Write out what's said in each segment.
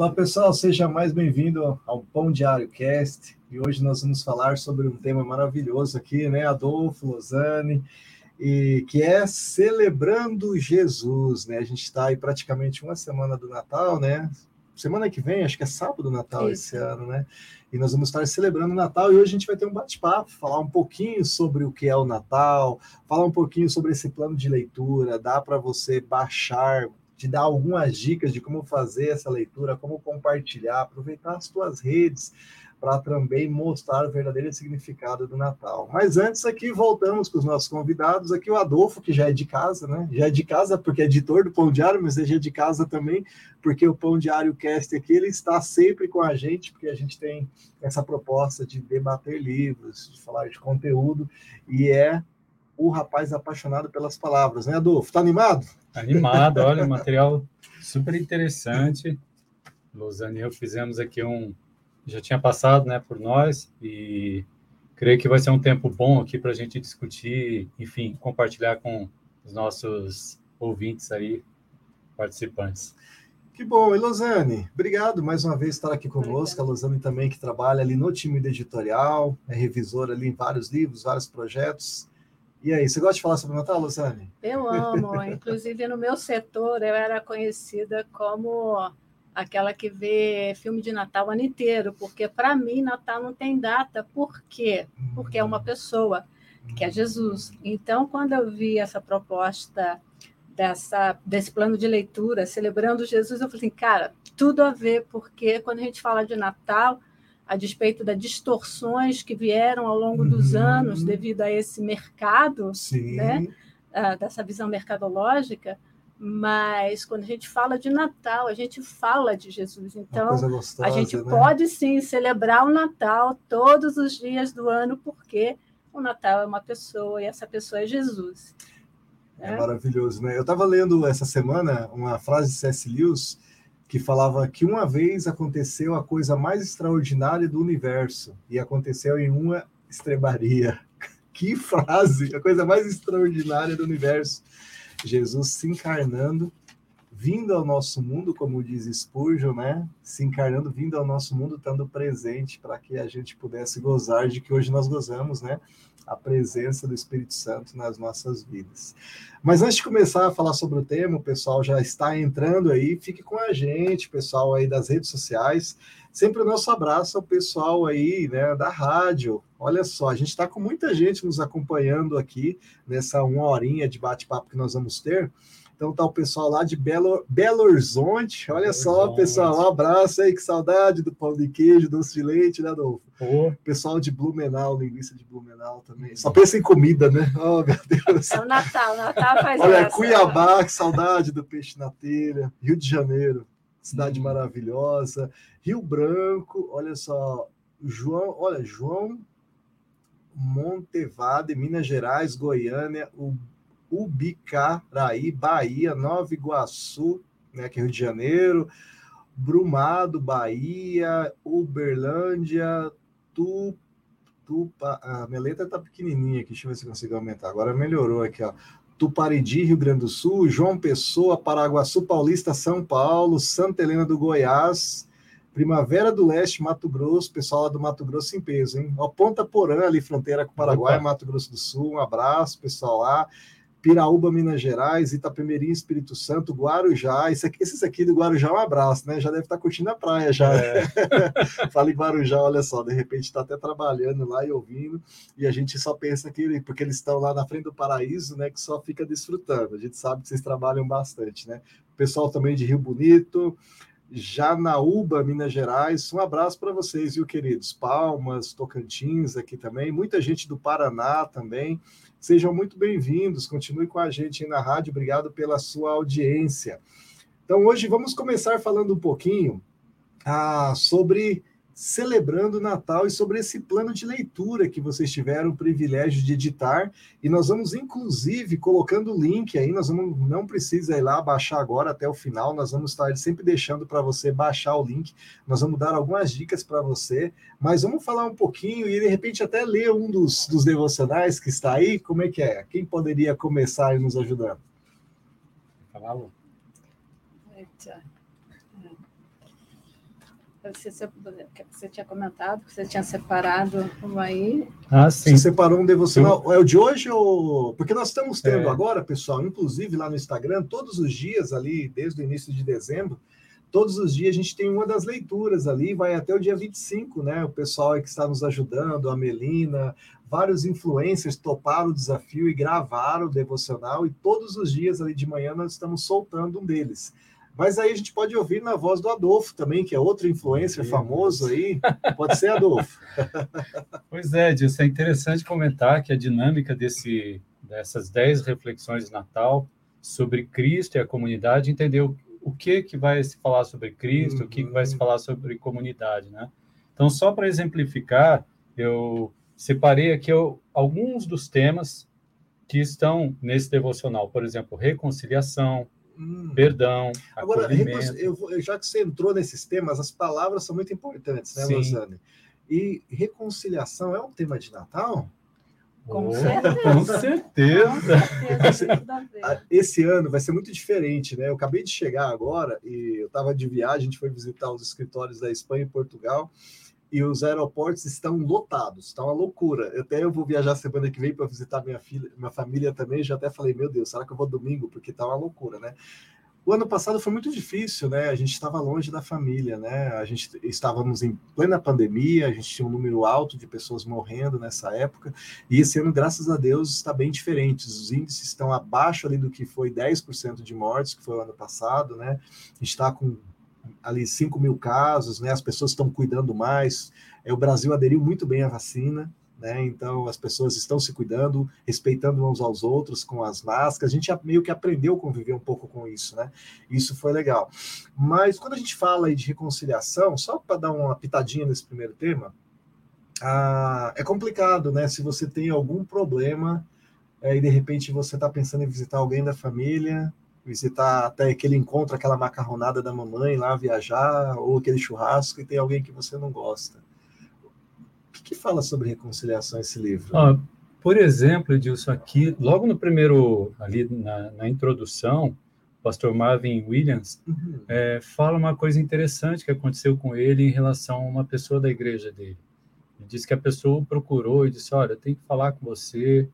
Olá pessoal, seja mais bem-vindo ao Pão Diário Cast e hoje nós vamos falar sobre um tema maravilhoso aqui, né, Adolfo Lozani, e que é celebrando Jesus, né? A gente está aí praticamente uma semana do Natal, né? Semana que vem, acho que é sábado do Natal Isso. esse ano, né? E nós vamos estar celebrando o Natal e hoje a gente vai ter um bate-papo, falar um pouquinho sobre o que é o Natal, falar um pouquinho sobre esse plano de leitura, dá para você baixar te dar algumas dicas de como fazer essa leitura, como compartilhar, aproveitar as tuas redes para também mostrar o verdadeiro significado do Natal. Mas antes aqui voltamos com os nossos convidados, aqui o Adolfo, que já é de casa, né? Já é de casa porque é editor do Pão Diário, mas ele é de casa também, porque o Pão Diário Cast aqui, ele está sempre com a gente, porque a gente tem essa proposta de debater livros, de falar de conteúdo, e é o rapaz apaixonado pelas palavras, né, Adolfo? Tá animado? Animado, olha, material super interessante. Luzane e eu fizemos aqui um. Já tinha passado né, por nós e creio que vai ser um tempo bom aqui para a gente discutir, enfim, compartilhar com os nossos ouvintes aí, participantes. Que bom, e Lozane, obrigado mais uma vez por estar aqui conosco. A Lozane também que trabalha ali no time editorial, é revisora ali em vários livros, vários projetos. E aí, você gosta de falar sobre Natal, Luciane? Eu amo. Inclusive, no meu setor, eu era conhecida como aquela que vê filme de Natal o ano inteiro, porque para mim Natal não tem data. Por quê? Porque é uma hum. pessoa, que é Jesus. Então, quando eu vi essa proposta dessa, desse plano de leitura, celebrando Jesus, eu falei assim, cara, tudo a ver, porque quando a gente fala de Natal, a despeito das distorções que vieram ao longo dos uhum. anos devido a esse mercado, né, dessa visão mercadológica, mas quando a gente fala de Natal, a gente fala de Jesus. Então, gostosa, a gente né? pode sim celebrar o Natal todos os dias do ano, porque o Natal é uma pessoa e essa pessoa é Jesus. É, é maravilhoso, né? Eu estava lendo essa semana uma frase de C.S. Lewis que falava que uma vez aconteceu a coisa mais extraordinária do universo e aconteceu em uma estrebaria. Que frase! A coisa mais extraordinária do universo. Jesus se encarnando, vindo ao nosso mundo, como diz Spurgeon, né? Se encarnando, vindo ao nosso mundo, estando presente para que a gente pudesse gozar de que hoje nós gozamos, né? A presença do Espírito Santo nas nossas vidas. Mas antes de começar a falar sobre o tema, o pessoal já está entrando aí, fique com a gente, pessoal aí das redes sociais. Sempre o nosso abraço ao pessoal aí, né, da rádio. Olha só, a gente está com muita gente nos acompanhando aqui nessa uma horinha de bate-papo que nós vamos ter. Então tá o pessoal lá de Belo, Belo Horizonte. Olha Belo só, Horizonte. pessoal, um abraço aí, que saudade do pão de queijo, doce de leite, né, Adolfo? Oh. Pessoal de Blumenau, linguiça de Blumenau também. Só pensa em comida, né? Oh, meu Deus. É o Natal, Natal faz Olha, essa. Cuiabá, que saudade do peixe na telha. Rio de Janeiro, cidade hum. maravilhosa. Rio Branco, olha só, João, olha, João Montevade, Minas Gerais, Goiânia, o Ubicaraí, Bahia, Nova Iguaçu, né, que é Rio de Janeiro, Brumado, Bahia, Uberlândia, tu, Tupa, a minha letra tá pequenininha aqui, deixa eu ver se consigo aumentar. Agora melhorou aqui, ó. Tuparidi, Rio Grande do Sul, João Pessoa, Paraguaçu Paulista, São Paulo, Santa Helena do Goiás, Primavera do Leste, Mato Grosso, pessoal lá do Mato Grosso em peso, hein? Ó, Ponta Porã, ali, fronteira com o Paraguai, Opa. Mato Grosso do Sul, um abraço, pessoal lá. Piraúba, Minas Gerais, Itapemirim, Espírito Santo, Guarujá. Esse aqui, esses aqui do Guarujá, um abraço, né? Já deve estar curtindo a praia já. É. Fala em Guarujá, olha só, de repente está até trabalhando lá e ouvindo, e a gente só pensa que porque eles estão lá na frente do paraíso, né? Que só fica desfrutando. A gente sabe que vocês trabalham bastante, né? O pessoal também de Rio Bonito, Janaúba, Minas Gerais. Um abraço para vocês, viu, queridos? Palmas, Tocantins aqui também, muita gente do Paraná também. Sejam muito bem-vindos, continue com a gente aí na rádio, obrigado pela sua audiência. Então, hoje vamos começar falando um pouquinho ah, sobre celebrando o Natal e sobre esse plano de leitura que vocês tiveram o privilégio de editar. E nós vamos, inclusive, colocando o link aí, nós vamos, não precisa ir lá baixar agora até o final, nós vamos estar sempre deixando para você baixar o link. Nós vamos dar algumas dicas para você, mas vamos falar um pouquinho e de repente até ler um dos, dos devocionais que está aí. Como é que é? Quem poderia começar e nos ajudando? Fala, Você, você tinha comentado que você tinha separado um aí. Ah, sim. Você separou um devocional. É o de hoje ou. Porque nós estamos tendo é. agora, pessoal, inclusive lá no Instagram, todos os dias ali, desde o início de dezembro, todos os dias a gente tem uma das leituras ali, vai até o dia 25, né? O pessoal que está nos ajudando, a Melina, vários influencers toparam o desafio e gravaram o devocional, e todos os dias ali de manhã nós estamos soltando um deles. Mas aí a gente pode ouvir na voz do Adolfo também, que é outro influencer famoso aí. Pode ser, Adolfo? pois é, Dilson, é interessante comentar que a dinâmica desse, dessas dez reflexões de Natal sobre Cristo e a comunidade, entendeu o que, que vai se falar sobre Cristo, uhum. o que, que vai se uhum. falar sobre comunidade, né? Então, só para exemplificar, eu separei aqui alguns dos temas que estão nesse devocional. Por exemplo, reconciliação, Hum. Perdão. Agora, eu, já que você entrou nesses temas, as palavras são muito importantes, né, Rosane? E reconciliação é um tema de Natal? Com oh, certeza. Com certeza. Com certeza. Esse ano vai ser muito diferente, né? Eu acabei de chegar agora e eu estava de viagem, a gente foi visitar os escritórios da Espanha e Portugal e os aeroportos estão lotados, está uma loucura. Até eu vou viajar semana que vem para visitar minha filha, minha família também. Já até falei, meu Deus, será que eu vou domingo? Porque está uma loucura, né? O ano passado foi muito difícil, né? A gente estava longe da família, né? A gente estávamos em plena pandemia, a gente tinha um número alto de pessoas morrendo nessa época, e esse ano, graças a Deus, está bem diferente. Os índices estão abaixo ali do que foi 10% de mortes, que foi o ano passado, né? A gente está com ali 5 mil casos, né? As pessoas estão cuidando mais. É, o Brasil aderiu muito bem à vacina, né? Então as pessoas estão se cuidando, respeitando uns aos outros com as máscaras. A gente meio que aprendeu a conviver um pouco com isso, né? Isso foi legal. Mas quando a gente fala de reconciliação, só para dar uma pitadinha nesse primeiro tema, ah, é complicado, né? Se você tem algum problema é, e de repente você está pensando em visitar alguém da família visitar até que ele encontra aquela macarronada da mamãe lá viajar, ou aquele churrasco e tem alguém que você não gosta. O que, que fala sobre reconciliação esse livro? Ah, por exemplo, Edilson, aqui, logo no primeiro, ali na, na introdução, o pastor Marvin Williams uhum. é, fala uma coisa interessante que aconteceu com ele em relação a uma pessoa da igreja dele. Ele disse que a pessoa o procurou e disse: Olha, eu tenho que falar com você,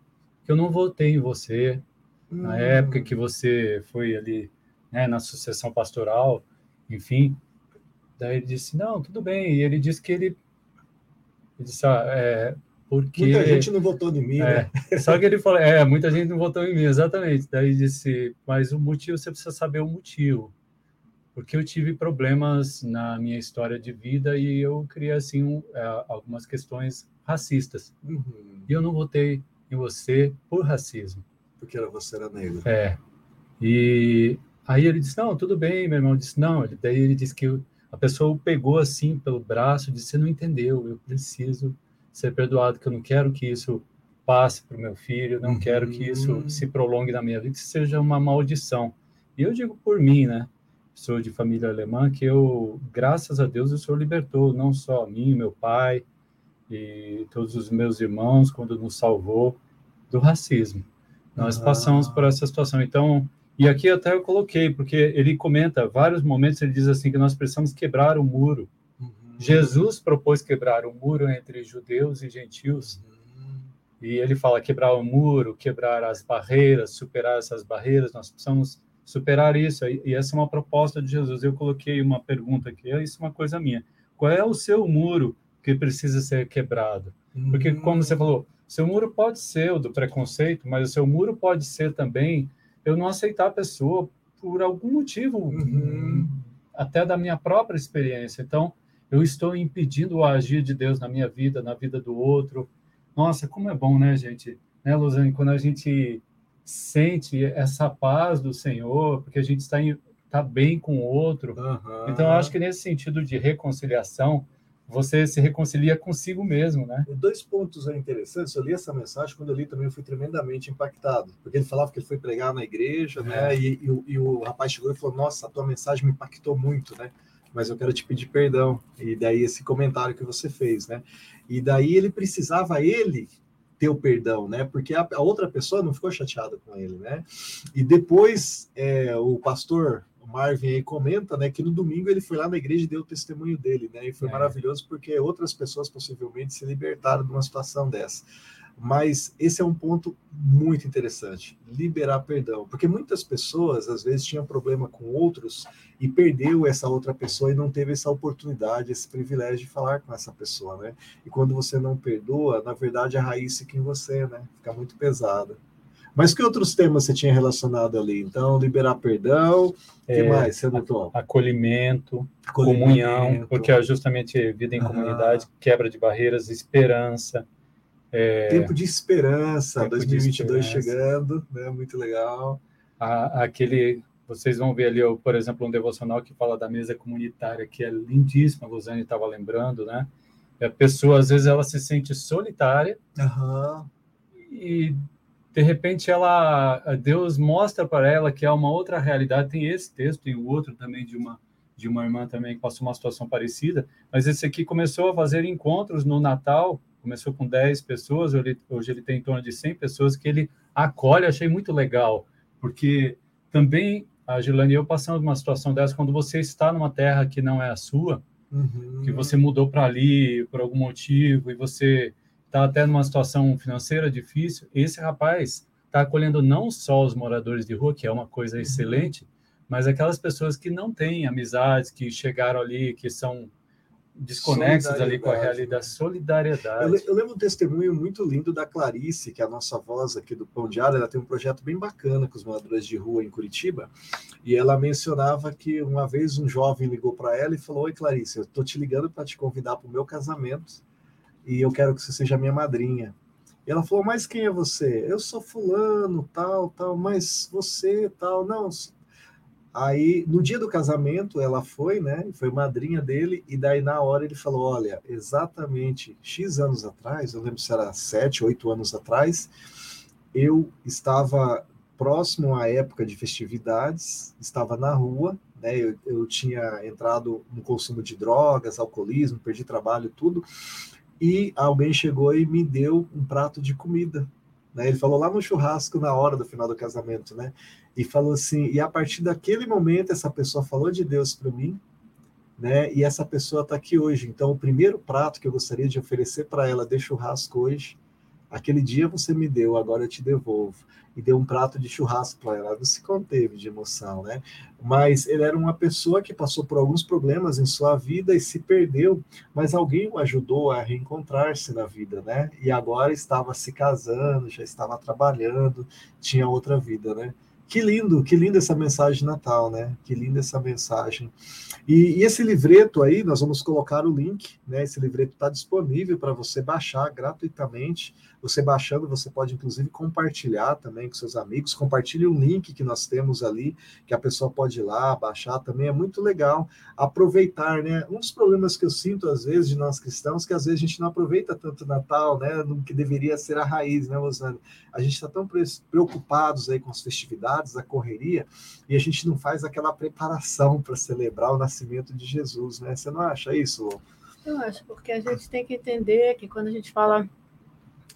que eu não votei em você, na hum. época que você foi ali né, na sucessão pastoral, enfim. Daí ele disse, não, tudo bem. E ele disse que ele, ele disse, ah, é, porque... Muita gente não votou em mim, é, né? Só que ele falou, é, muita gente não votou em mim, exatamente. Daí ele disse, mas o motivo, você precisa saber o motivo. Porque eu tive problemas na minha história de vida e eu criei, assim, um, é, algumas questões racistas. Uhum. E eu não votei em você por racismo porque era, você era negro. É. E aí ele disse, não, tudo bem, meu irmão disse, não. Daí ele disse que a pessoa o pegou assim pelo braço, disse, você não entendeu, eu preciso ser perdoado, que eu não quero que isso passe para o meu filho, não uhum. quero que isso se prolongue na minha vida, que seja uma maldição. E eu digo por mim, né? Sou de família alemã, que eu, graças a Deus, o Senhor libertou não só a mim, meu pai e todos os meus irmãos, quando nos salvou do racismo. Nós passamos por essa situação. Então, e aqui até eu coloquei, porque ele comenta vários momentos, ele diz assim que nós precisamos quebrar o muro. Uhum. Jesus propôs quebrar o muro entre judeus e gentios. Uhum. E ele fala quebrar o muro, quebrar as barreiras, superar essas barreiras, nós precisamos superar isso. E essa é uma proposta de Jesus. Eu coloquei uma pergunta aqui, isso é uma coisa minha. Qual é o seu muro que precisa ser quebrado? Porque, como você falou, seu muro pode ser o do preconceito, mas o seu muro pode ser também eu não aceitar a pessoa por algum motivo, uhum. até da minha própria experiência. Então, eu estou impedindo o agir de Deus na minha vida, na vida do outro. Nossa, como é bom, né, gente? Né, Luzane, quando a gente sente essa paz do Senhor, porque a gente está, em, está bem com o outro. Uhum. Então, eu acho que nesse sentido de reconciliação, você se reconcilia consigo mesmo, né? Dois pontos interessantes. Eu li essa mensagem, quando eu li também eu fui tremendamente impactado, porque ele falava que ele foi pregar na igreja, né? é. né? E, e, e, o rapaz chegou e falou: Nossa, a tua mensagem me impactou muito, né? Mas eu quero te pedir perdão. E daí esse comentário que você fez, né? E daí ele precisava, ele ter o perdão, né? Porque a, a outra pessoa não ficou chateada com ele, né? E depois é, o pastor o Marvin aí comenta, né, que no domingo ele foi lá na igreja e deu o testemunho dele, né, e foi é. maravilhoso porque outras pessoas possivelmente se libertaram de uma situação dessa. Mas esse é um ponto muito interessante, liberar perdão, porque muitas pessoas às vezes tinham problema com outros e perdeu essa outra pessoa e não teve essa oportunidade, esse privilégio de falar com essa pessoa, né? E quando você não perdoa, na verdade a raiz fica em você, né? Fica muito pesada. Mas que outros temas você tinha relacionado ali? Então, liberar perdão, o é, que mais você? Acolhimento, acolhimento, comunhão, porque é justamente vida em comunidade, quebra de barreiras, esperança. É, tempo de esperança, tempo 2022 de esperança. chegando, né? Muito legal. A, aquele, vocês vão ver ali, por exemplo, um devocional que fala da mesa comunitária, que é lindíssima, a Luzane estava lembrando, né? A pessoa, às vezes, ela se sente solitária uhum. e de repente ela Deus mostra para ela que há uma outra realidade. Tem esse texto tem o outro também de uma de uma irmã também que passou uma situação parecida. Mas esse aqui começou a fazer encontros no Natal. Começou com 10 pessoas. Hoje ele, hoje ele tem em torno de 100 pessoas que ele acolhe. Achei muito legal porque também a Gilane e eu passamos uma situação dessa. Quando você está numa terra que não é a sua uhum. que você mudou para ali por algum motivo e você está até numa situação financeira difícil, esse rapaz está acolhendo não só os moradores de rua, que é uma coisa uhum. excelente, mas aquelas pessoas que não têm amizades, que chegaram ali, que são desconexas ali com a realidade, solidariedade. Eu, eu, lembro um testemunho muito lindo da Clarice, que é a nossa voz aqui do Pão de Ar, ela tem um projeto bem bacana com os moradores de rua em Curitiba, e ela mencionava que uma vez um jovem ligou para ela e falou, Oi Clarice, eu estou te ligando para te convidar para o meu casamento, e eu quero que você seja minha madrinha. E ela falou, mas quem é você? Eu sou fulano, tal, tal, mas você, tal, não. Aí, no dia do casamento, ela foi, né, foi madrinha dele, e daí na hora ele falou, olha, exatamente X anos atrás, eu lembro se era sete, oito anos atrás, eu estava próximo à época de festividades, estava na rua, né, eu, eu tinha entrado no consumo de drogas, alcoolismo, perdi trabalho, tudo, e alguém chegou e me deu um prato de comida. Né? Ele falou lá no churrasco na hora do final do casamento, né? E falou assim, e a partir daquele momento essa pessoa falou de Deus para mim, né? E essa pessoa está aqui hoje. Então o primeiro prato que eu gostaria de oferecer para ela de churrasco hoje Aquele dia você me deu, agora eu te devolvo. E deu um prato de churrasco para ela. Não se conteve de emoção, né? Mas ele era uma pessoa que passou por alguns problemas em sua vida e se perdeu, mas alguém o ajudou a reencontrar-se na vida, né? E agora estava se casando, já estava trabalhando, tinha outra vida, né? Que lindo, que linda essa mensagem de Natal, né? Que linda essa mensagem. E, e, esse livreto aí, nós vamos colocar o link, né? Esse livreto está disponível para você baixar gratuitamente. Você baixando, você pode inclusive compartilhar também com seus amigos. Compartilhe o link que nós temos ali, que a pessoa pode ir lá baixar também. É muito legal aproveitar, né? Um dos problemas que eu sinto às vezes de nós cristãos, que às vezes a gente não aproveita tanto o Natal, né? No que deveria ser a raiz, né, Rosane? A gente está tão preocupados aí com as festividades, a correria, e a gente não faz aquela preparação para celebrar o nascimento de Jesus, né? Você não acha isso? Eu acho, porque a gente tem que entender que quando a gente fala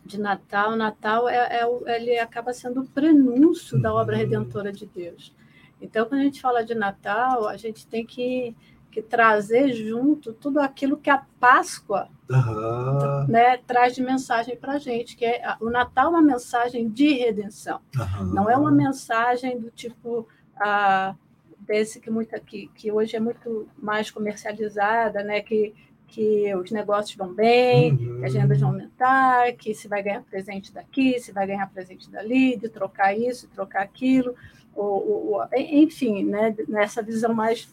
de Natal, Natal é, é, ele acaba sendo o prenúncio da obra uhum. redentora de Deus. Então, quando a gente fala de Natal, a gente tem que, que trazer junto tudo aquilo que a Páscoa uhum. né, traz de mensagem para a gente, que é o Natal é uma mensagem de redenção. Uhum. Não é uma mensagem do tipo ah, desse que, muito, que, que hoje é muito mais comercializada, né, que que os negócios vão bem, uhum. que as rendas vão aumentar, que se vai ganhar presente daqui, se vai ganhar presente dali, de trocar isso, trocar aquilo, ou, ou, enfim, né, nessa visão mais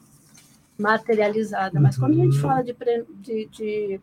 materializada. Mas quando a gente uhum. fala de, de, de,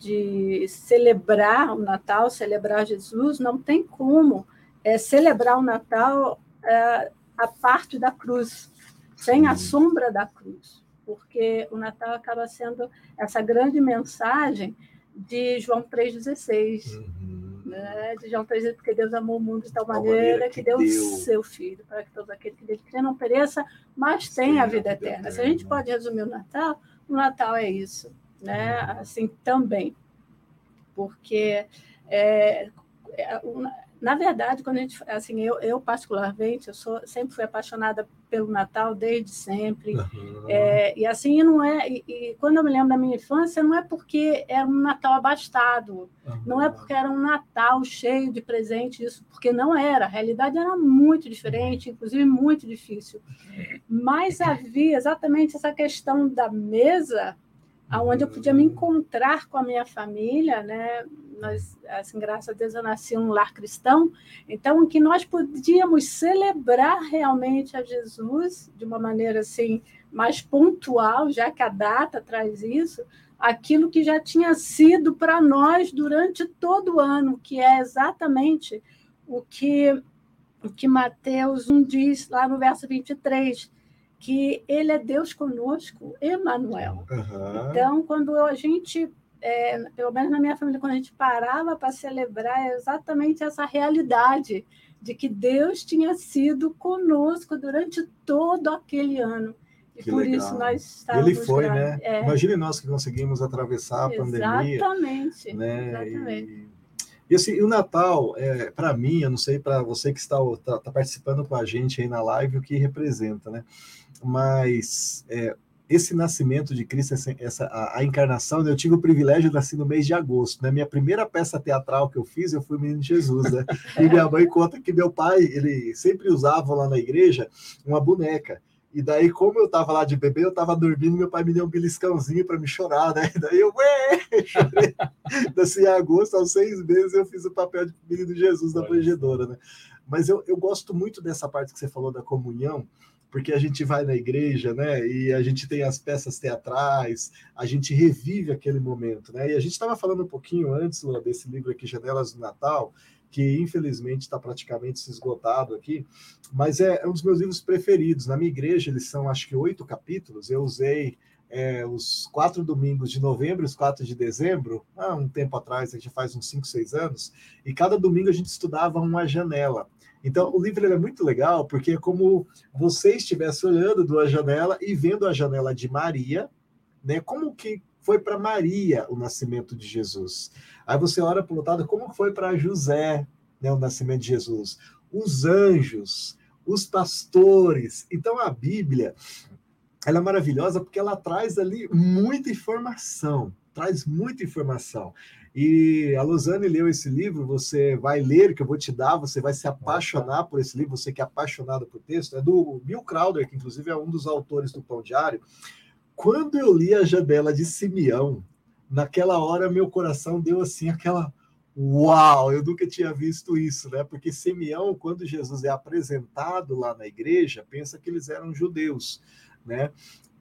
de celebrar o Natal, celebrar Jesus, não tem como é, celebrar o Natal é, a parte da cruz, sem a sombra da cruz porque o Natal acaba sendo essa grande mensagem de João 3,16. Uhum. Né? De João 3,16, porque Deus amou o mundo de tal maneira, que, que deu o seu filho, para que todo aquele que dele crê não pereça, mas tenha a vida eterna. Se a gente pode resumir o Natal, o Natal é isso, né? Uhum. Assim também, porque é, é, na verdade, quando a gente, assim, eu, eu particularmente, eu sou, sempre fui apaixonada pelo Natal desde sempre. Uhum. É, e assim não é. E, e, quando eu me lembro da minha infância, não é porque era um Natal abastado, uhum. não é porque era um Natal cheio de presentes, isso porque não era. A realidade era muito diferente, inclusive muito difícil. Mas havia exatamente essa questão da mesa, aonde eu podia me encontrar com a minha família, né? nós, assim, graças a Deus, eu nasci em um lar cristão, então que nós podíamos celebrar realmente a Jesus de uma maneira assim mais pontual, já que a data traz isso, aquilo que já tinha sido para nós durante todo o ano, que é exatamente o que o que Mateus 1 diz lá no verso 23, que ele é Deus conosco, Emmanuel. Uhum. Então, quando a gente é, pelo menos na minha família, quando a gente parava para celebrar, é exatamente essa realidade de que Deus tinha sido conosco durante todo aquele ano. E que por legal. isso nós estávamos. Ele foi, né? É. Imagine nós que conseguimos atravessar a pandemia. Exatamente. Né? Exatamente. E, e assim, o Natal, é, para mim, eu não sei para você que está, tá, tá, participando com a gente aí na live, o que representa, né? Mas é, esse nascimento de Cristo, essa, essa a, a, encarnação, né? eu tive o privilégio de nascer no mês de agosto. Né? minha primeira peça teatral que eu fiz, eu fui Menino Jesus, né? E minha mãe conta que meu pai, ele sempre usava lá na igreja uma boneca. E daí, como eu tava lá de bebê, eu tava dormindo, meu pai me deu um beliscãozinho para me chorar, né? E daí eu, ué, chorei. Assim, em agosto, aos seis meses, eu fiz o papel de menino de Jesus na manjedoura, né? Mas eu, eu gosto muito dessa parte que você falou da comunhão, porque a gente vai na igreja, né? E a gente tem as peças teatrais, a gente revive aquele momento, né? E a gente estava falando um pouquinho antes Lula, desse livro aqui, Janelas do Natal, que infelizmente está praticamente se esgotado aqui, mas é, é, um dos meus livros preferidos. Na minha igreja, eles são acho que oito capítulos. Eu usei é, os quatro domingos de novembro e os quatro de dezembro, há um tempo atrás, a gente faz uns cinco, seis anos, e cada domingo a gente estudava uma janela. Então, o livro é muito legal porque é como você estivesse olhando de uma janela e vendo a janela de Maria, né? Como que foi para Maria o nascimento de Jesus. Aí você olha para o lado, como foi para José né, o nascimento de Jesus. Os anjos, os pastores. Então, a Bíblia, ela é maravilhosa porque ela traz ali muita informação, traz muita informação. E a Luzane leu esse livro, você vai ler, que eu vou te dar, você vai se apaixonar por esse livro, você que é apaixonado por texto, é do Bill Crowder, que inclusive é um dos autores do Pão Diário. Quando eu li a Janela de Simeão, naquela hora meu coração deu assim aquela uau, eu nunca tinha visto isso, né? Porque Simeão, quando Jesus é apresentado lá na igreja, pensa que eles eram judeus, né?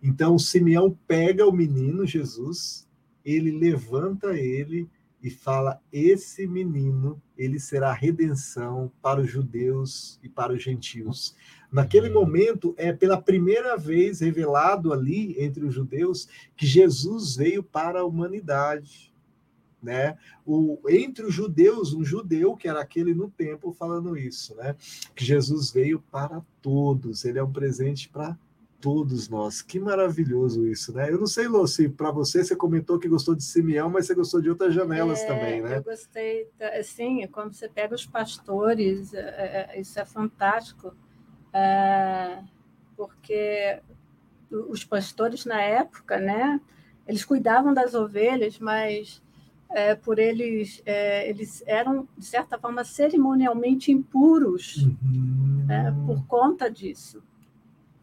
Então Simeão pega o menino Jesus, ele levanta ele e fala: esse menino ele será redenção para os judeus e para os gentios. Naquele uhum. momento é pela primeira vez revelado ali entre os judeus que Jesus veio para a humanidade. Né? O, entre os judeus, um judeu que era aquele no templo falando isso, né? Que Jesus veio para todos, ele é um presente para todos nós. Que maravilhoso isso, né? Eu não sei, Lô, se para você, você comentou que gostou de Simeão, mas você gostou de outras janelas é, também, né? Eu gostei, sim, quando você pega os pastores, é, é, isso é fantástico, é, porque os pastores na época, né, eles cuidavam das ovelhas, mas é, por eles, é, eles eram, de certa forma, cerimonialmente impuros uhum. né, por conta disso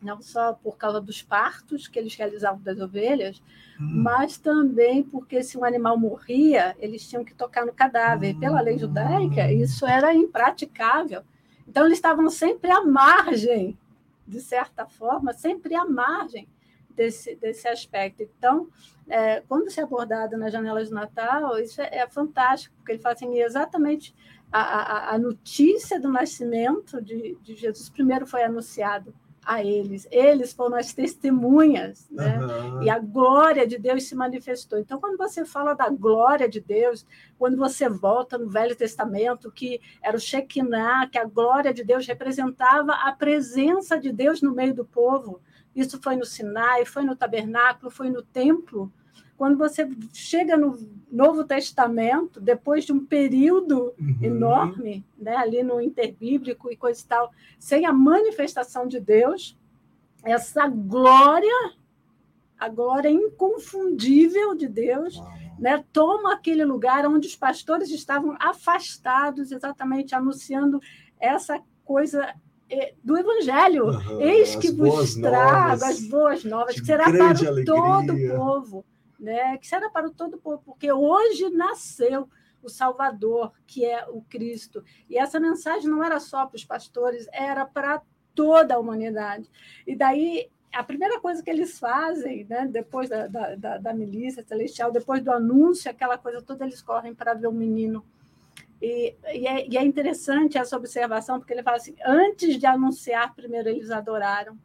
não só por causa dos partos que eles realizavam das ovelhas, hum. mas também porque se um animal morria, eles tinham que tocar no cadáver. Hum. Pela lei judaica, isso era impraticável. Então, eles estavam sempre à margem, de certa forma, sempre à margem desse, desse aspecto. Então, é, quando se é abordado nas janelas de Natal, isso é, é fantástico, porque ele fala assim, exatamente a, a, a notícia do nascimento de, de Jesus primeiro foi anunciado a eles. Eles foram as testemunhas, né? Uhum. E a glória de Deus se manifestou. Então, quando você fala da glória de Deus, quando você volta no Velho Testamento, que era o Shekinah, que a glória de Deus representava a presença de Deus no meio do povo. Isso foi no Sinai, foi no tabernáculo, foi no templo. Quando você chega no Novo Testamento, depois de um período uhum. enorme, né, ali no interbíblico e coisa e tal, sem a manifestação de Deus, essa glória, a glória inconfundível de Deus, né, toma aquele lugar onde os pastores estavam afastados, exatamente anunciando essa coisa eh, do Evangelho. Uhum, Eis que vos trago as boas novas, que será para alegria. todo o povo, né? que será para todo o povo, porque hoje nasceu o Salvador, que é o Cristo. E essa mensagem não era só para os pastores, era para toda a humanidade. E daí a primeira coisa que eles fazem, né, depois da, da, da, milícia celestial, depois do anúncio, aquela coisa toda, eles correm para ver o menino. E, e, é, e, é, interessante essa observação, porque ele fala assim: antes de anunciar, primeiro eles adoraram.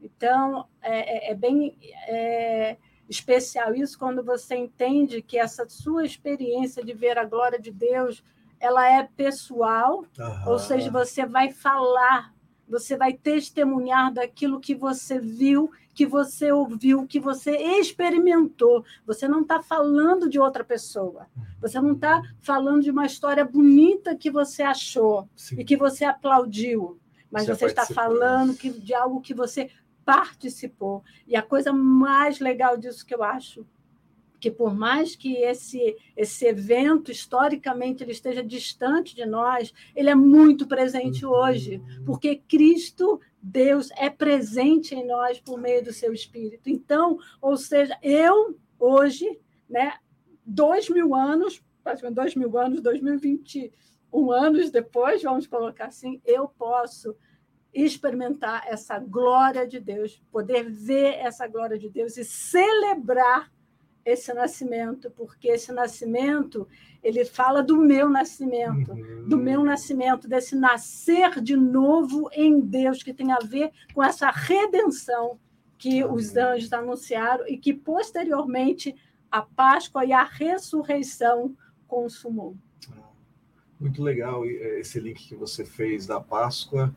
Então, é, é, é bem é, especial isso quando você entende que essa sua experiência de ver a glória de Deus ela é pessoal, ou seja, você vai falar você vai testemunhar daquilo que você viu, que você ouviu, que você experimentou. Você não está falando de outra pessoa. Você não está falando de uma história bonita que você achou Sim. e que você aplaudiu. Mas você, você está falando que, de algo que você participou. E a coisa mais legal disso que eu acho que por mais que esse, esse evento, historicamente, ele esteja distante de nós, ele é muito presente uhum. hoje, porque Cristo, Deus, é presente em nós por meio do seu Espírito. Então, ou seja, eu, hoje, né, dois mil anos, praticamente dois mil anos, 2021 anos depois, vamos colocar assim, eu posso experimentar essa glória de Deus, poder ver essa glória de Deus e celebrar esse nascimento, porque esse nascimento ele fala do meu nascimento, uhum. do meu nascimento, desse nascer de novo em Deus, que tem a ver com essa redenção que uhum. os anjos anunciaram e que posteriormente a Páscoa e a ressurreição consumou. Muito legal eh, esse link que você fez da Páscoa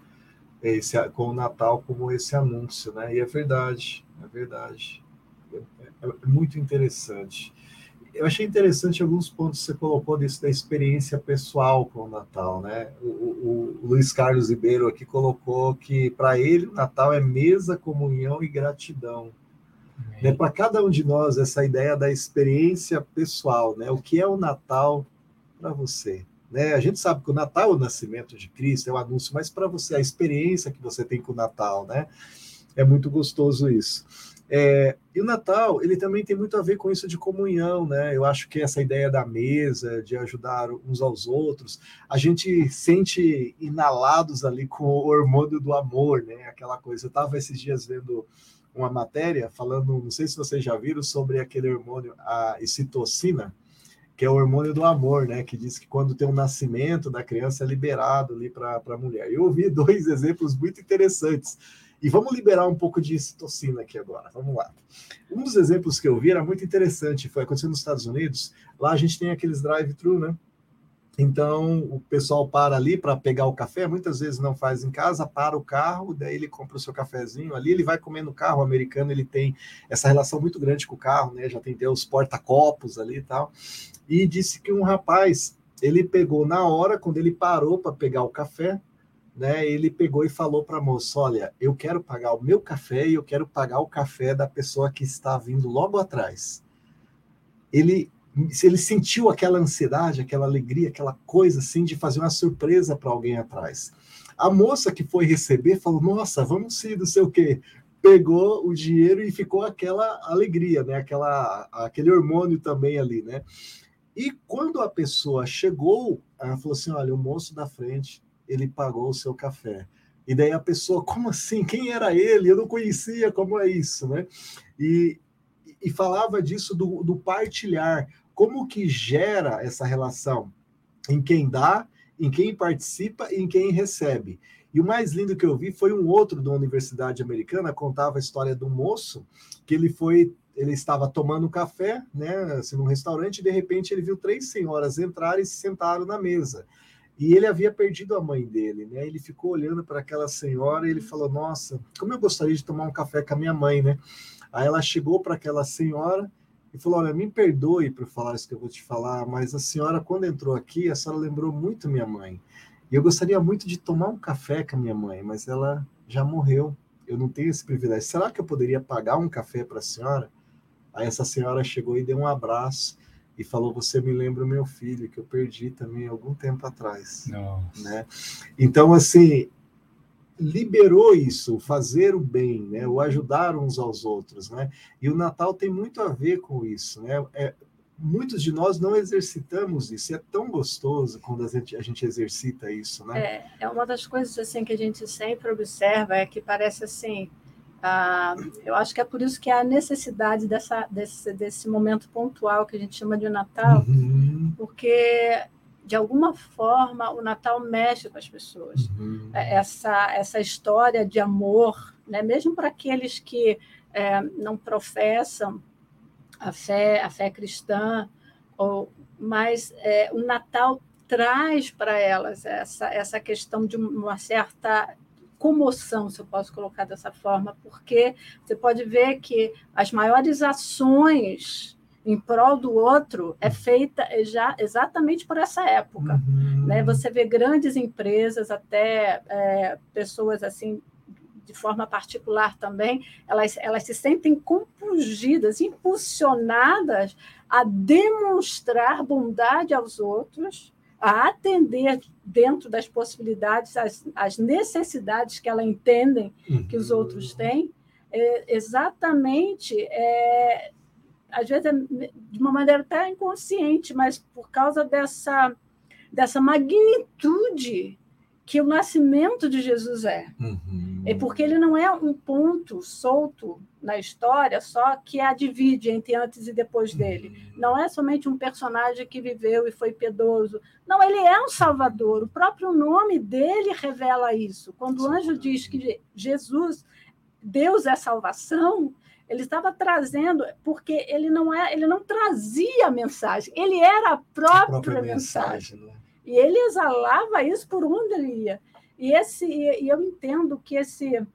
esse, com o Natal como esse anúncio, né? E é verdade, é verdade. É, é muito interessante. Eu achei interessante alguns pontos que você colocou disso da experiência pessoal com o Natal, né? O, o, o Luiz Carlos Ribeiro aqui colocou que para ele o Natal é mesa, comunhão e gratidão. Né? Para cada um de nós, essa ideia da experiência pessoal, né? O que é o Natal para você? Né? A gente sabe que o Natal é o nascimento de Cristo, é o anúncio, mas para você, a experiência que você tem com o Natal, né? É muito gostoso isso. É, e o Natal, ele também tem muito a ver com isso de comunhão, né? Eu acho que essa ideia da mesa, de ajudar uns aos outros, a gente sente inalados ali com o hormônio do amor, né? Aquela coisa. Eu estava esses dias vendo uma matéria falando, não sei se vocês já viram, sobre aquele hormônio, a excitocina, que é o hormônio do amor, né? Que diz que quando tem um nascimento da criança é liberado ali para a mulher. Eu ouvi dois exemplos muito interessantes e vamos liberar um pouco de citocina aqui agora. Vamos lá. Um dos exemplos que eu vi era muito interessante, foi acontecendo nos Estados Unidos. Lá a gente tem aqueles drive-thru, né? Então o pessoal para ali para pegar o café, muitas vezes não faz em casa, para o carro, daí ele compra o seu cafezinho ali, ele vai comer no carro. O americano ele tem essa relação muito grande com o carro, né? Já tem os porta-copos ali e tal. E disse que um rapaz ele pegou na hora, quando ele parou para pegar o café, né, ele pegou e falou para a moça: Olha, eu quero pagar o meu café e eu quero pagar o café da pessoa que está vindo logo atrás. Ele, ele sentiu aquela ansiedade, aquela alegria, aquela coisa assim de fazer uma surpresa para alguém atrás. A moça que foi receber falou: Nossa, vamos sim, não sei o quê. Pegou o dinheiro e ficou aquela alegria, né? Aquela, aquele hormônio também ali, né? E quando a pessoa chegou, ela falou assim: Olha, o moço da frente ele pagou o seu café. E daí a pessoa, como assim? Quem era ele? Eu não conhecia, como é isso, né? E, e falava disso do, do partilhar, como que gera essa relação em quem dá, em quem participa e em quem recebe. E o mais lindo que eu vi foi um outro da Universidade Americana, contava a história de um moço que ele foi, ele estava tomando café, né, assim, num restaurante, e de repente ele viu três senhoras entrarem e se sentaram na mesa. E ele havia perdido a mãe dele, né? Ele ficou olhando para aquela senhora e ele falou: Nossa, como eu gostaria de tomar um café com a minha mãe, né? Aí ela chegou para aquela senhora e falou: Olha, me perdoe por falar isso que eu vou te falar, mas a senhora, quando entrou aqui, a senhora lembrou muito minha mãe. E eu gostaria muito de tomar um café com a minha mãe, mas ela já morreu. Eu não tenho esse privilégio. Será que eu poderia pagar um café para a senhora? Aí essa senhora chegou e deu um abraço e falou: Você me lembra o meu filho, que eu perdi também algum tempo atrás. Né? Então, assim, liberou isso, fazer o bem, né? o ajudar uns aos outros. Né? E o Natal tem muito a ver com isso. Né? É, muitos de nós não exercitamos isso, e é tão gostoso quando a gente, a gente exercita isso. Né? É, é uma das coisas assim que a gente sempre observa, é que parece assim. Ah, eu acho que é por isso que há a necessidade dessa, desse, desse momento pontual que a gente chama de Natal, uhum. porque de alguma forma, o Natal mexe com as pessoas. Uhum. É, essa, essa história de amor, né? mesmo para aqueles que é, não professam a fé, a fé cristã, ou, mas é, o Natal traz para elas essa, essa questão de uma certa comoção, se eu posso colocar dessa forma, porque você pode ver que as maiores ações em prol do outro é feita já exatamente por essa época. Uhum. Né? Você vê grandes empresas, até é, pessoas assim de forma particular também, elas, elas se sentem compungidas, impulsionadas a demonstrar bondade aos outros, a atender dentro das possibilidades as, as necessidades que elas entendem que os outros uhum. têm, é, exatamente é, às vezes é de uma maneira até inconsciente, mas por causa dessa, dessa magnitude que o nascimento de Jesus é. Uhum. É porque ele não é um ponto solto na história só que a divide entre antes e depois uhum. dele. Não é somente um personagem que viveu e foi piedoso. Não, ele é um salvador. O próprio nome dele revela isso. Quando o anjo diz que Jesus, Deus é salvação, ele estava trazendo, porque ele não é, ele não trazia a mensagem, ele era a própria, a própria mensagem. mensagem né? E ele exalava isso por onde ele ia. E esse e eu entendo que esse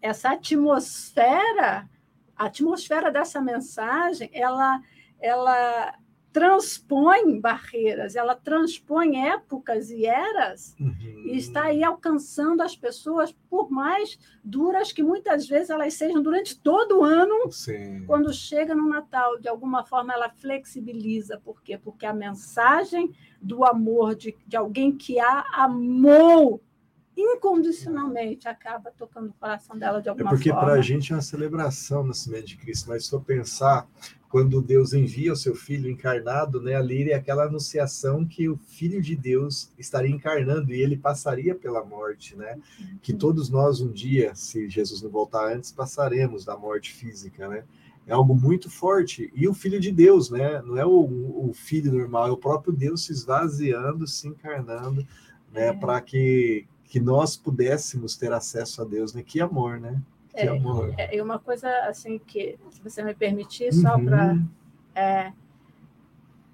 essa atmosfera, a atmosfera dessa mensagem, ela ela transpõe barreiras, ela transpõe épocas e eras uhum. e está aí alcançando as pessoas, por mais duras que muitas vezes elas sejam durante todo o ano. Sim. Quando chega no Natal, de alguma forma ela flexibiliza. Por quê? Porque a mensagem do amor de, de alguém que a amou incondicionalmente acaba tocando o coração dela de alguma forma. É porque para a gente é uma celebração o nascimento de Cristo, mas se eu pensar quando Deus envia o seu filho encarnado, né, ali é aquela anunciação que o filho de Deus estaria encarnando e ele passaria pela morte, né? Que uhum. todos nós um dia, se Jesus não voltar antes, passaremos da morte física, né? É algo muito forte. E o filho de Deus, né? Não é o, o filho normal, é o próprio Deus se esvaziando, se encarnando, né, é. para que que nós pudéssemos ter acesso a Deus, né? Que amor, né? É, é, e uma coisa assim que, se você me permitir, só uhum. para é,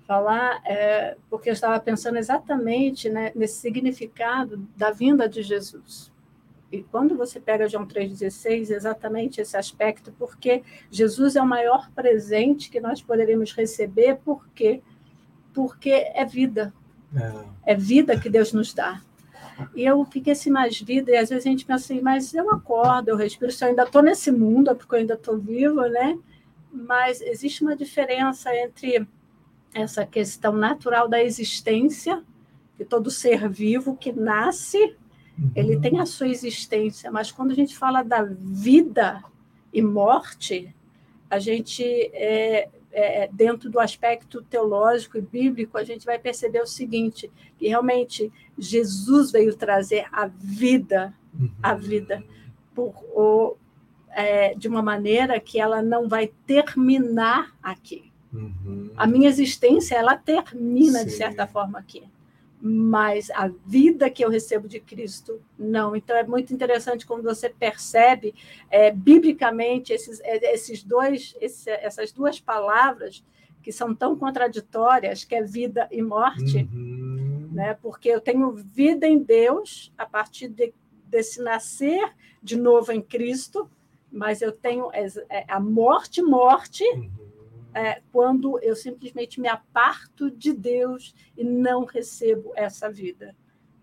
falar, é, porque eu estava pensando exatamente né, nesse significado da vinda de Jesus. E quando você pega João 3,16, exatamente esse aspecto, porque Jesus é o maior presente que nós poderíamos receber, porque porque é vida. É, é vida que Deus nos dá. E eu fiquei assim mais vida, e às vezes a gente pensa assim, mas eu acordo, eu respiro, se eu ainda estou nesse mundo, é porque eu ainda estou viva, né? Mas existe uma diferença entre essa questão natural da existência, que todo ser vivo que nasce, uhum. ele tem a sua existência, mas quando a gente fala da vida e morte, a gente é, é, dentro do aspecto teológico e bíblico, a gente vai perceber o seguinte: que realmente Jesus veio trazer a vida, uhum. a vida, por, o, é, de uma maneira que ela não vai terminar aqui. Uhum. A minha existência ela termina Sim. de certa forma aqui mas a vida que eu recebo de Cristo, não. Então é muito interessante quando você percebe é, biblicamente esses, é, esses dois, esse, essas duas palavras que são tão contraditórias, que é vida e morte, uhum. né? porque eu tenho vida em Deus a partir de, desse nascer de novo em Cristo, mas eu tenho é, a morte, morte, uhum. É, quando eu simplesmente me aparto de Deus e não recebo essa vida.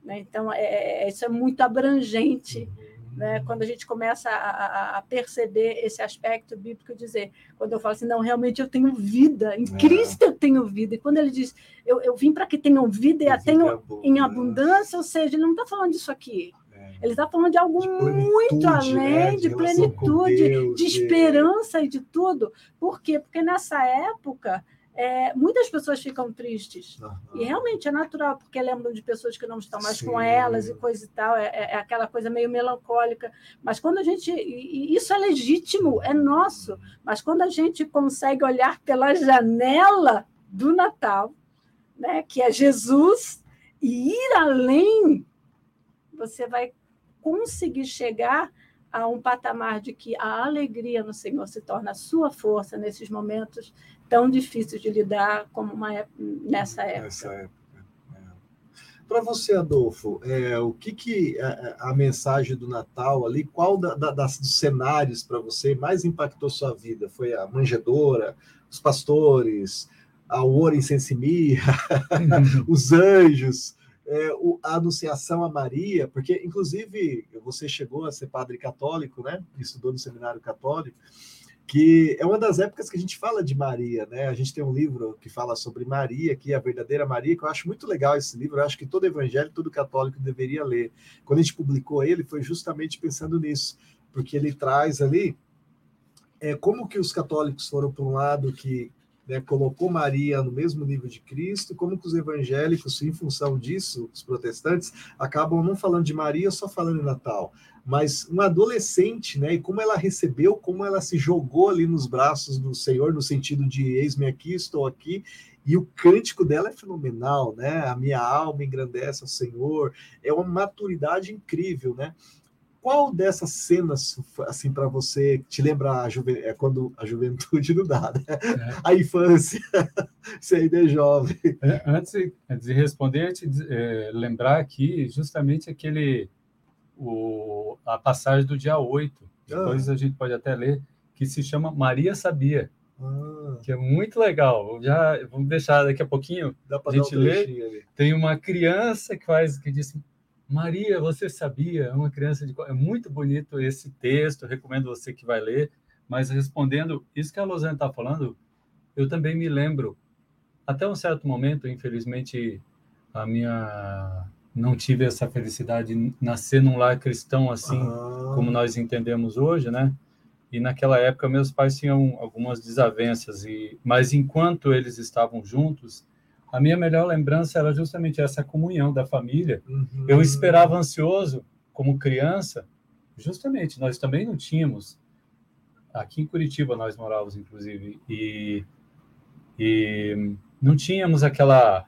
Né? Então, é, é isso é muito abrangente. Né? Quando a gente começa a, a, perceber esse aspecto bíblico, dizer, quando eu falo assim, não, realmente eu tenho vida, em é. Cristo eu tenho vida. E quando ele diz, eu, eu vim para que tenham vida e a tenham em abundância, ou seja, ele não está falando disso aqui. Ele está falando de algo de muito além, né? de, de plenitude, Deus, de esperança e de tudo. Por quê? Porque nessa época é, muitas pessoas ficam tristes. Uhum. E realmente é natural, porque lembram de pessoas que não estão mais Sim. com elas e coisa e tal. É, é, é, aquela coisa meio melancólica. Mas quando a gente. E isso é legítimo, é nosso. Mas quando a gente consegue olhar pela janela do Natal, né, que é Jesus, e ir além, você vai conseguir chegar a um patamar de que a alegria no Senhor se torna a sua força nesses momentos tão difíceis de lidar como uma, nessa época. Nessa época. É. Para você, Adolfo, é, o que, que a, é, é, a, mensagem do Natal ali, qual da, da, das, dos cenários para você mais impactou sua vida? Foi a manjedora, os pastores, a Ora em Sensimia, os anjos, é, o, a anunciação a Maria, porque, inclusive, você chegou a ser padre católico, né? Estudou no seminário católico, que é uma das épocas que a gente fala de Maria, né? A gente tem um livro que fala sobre Maria, que é a verdadeira Maria, que eu acho muito legal esse livro, eu acho que todo evangélico, todo católico deveria ler. Quando a gente publicou ele, foi justamente pensando nisso, porque ele traz ali é, como que os católicos foram para um lado que né, colocou Maria no mesmo nível de Cristo, como que os evangélicos, em função disso, os protestantes, acabam não falando de Maria, só falando em Natal. Mas uma adolescente, né, e como ela recebeu, como ela se jogou ali nos braços do Senhor, no sentido de eis-me aqui, estou aqui, e o cântico dela é fenomenal, né? A minha alma engrandece ao Senhor, é uma maturidade incrível, né? Qual dessas cenas, assim, para você, te lembra a juve... é quando a juventude não dá, né? É. A infância, você ainda é jovem. É, antes, de responder, te é, lembrar aqui justamente aquele, o, a passagem do dia 8, depois ah. a gente pode até ler, que se chama Maria Sabia. Ah. Que é muito legal. Já vamos deixar daqui a pouquinho. Dá a gente um ler. Tem uma criança que faz que diz Maria, você sabia? É uma criança de. É muito bonito esse texto, recomendo você que vai ler. Mas respondendo isso que a Lozane está falando, eu também me lembro, até um certo momento, infelizmente, a minha. Não tive essa felicidade de nascer num lar cristão assim, ah. como nós entendemos hoje, né? E naquela época meus pais tinham algumas desavenças, e mas enquanto eles estavam juntos, a minha melhor lembrança era justamente essa comunhão da família. Uhum. Eu esperava ansioso, como criança, justamente, nós também não tínhamos. Aqui em Curitiba nós morávamos, inclusive, e, e não tínhamos aquela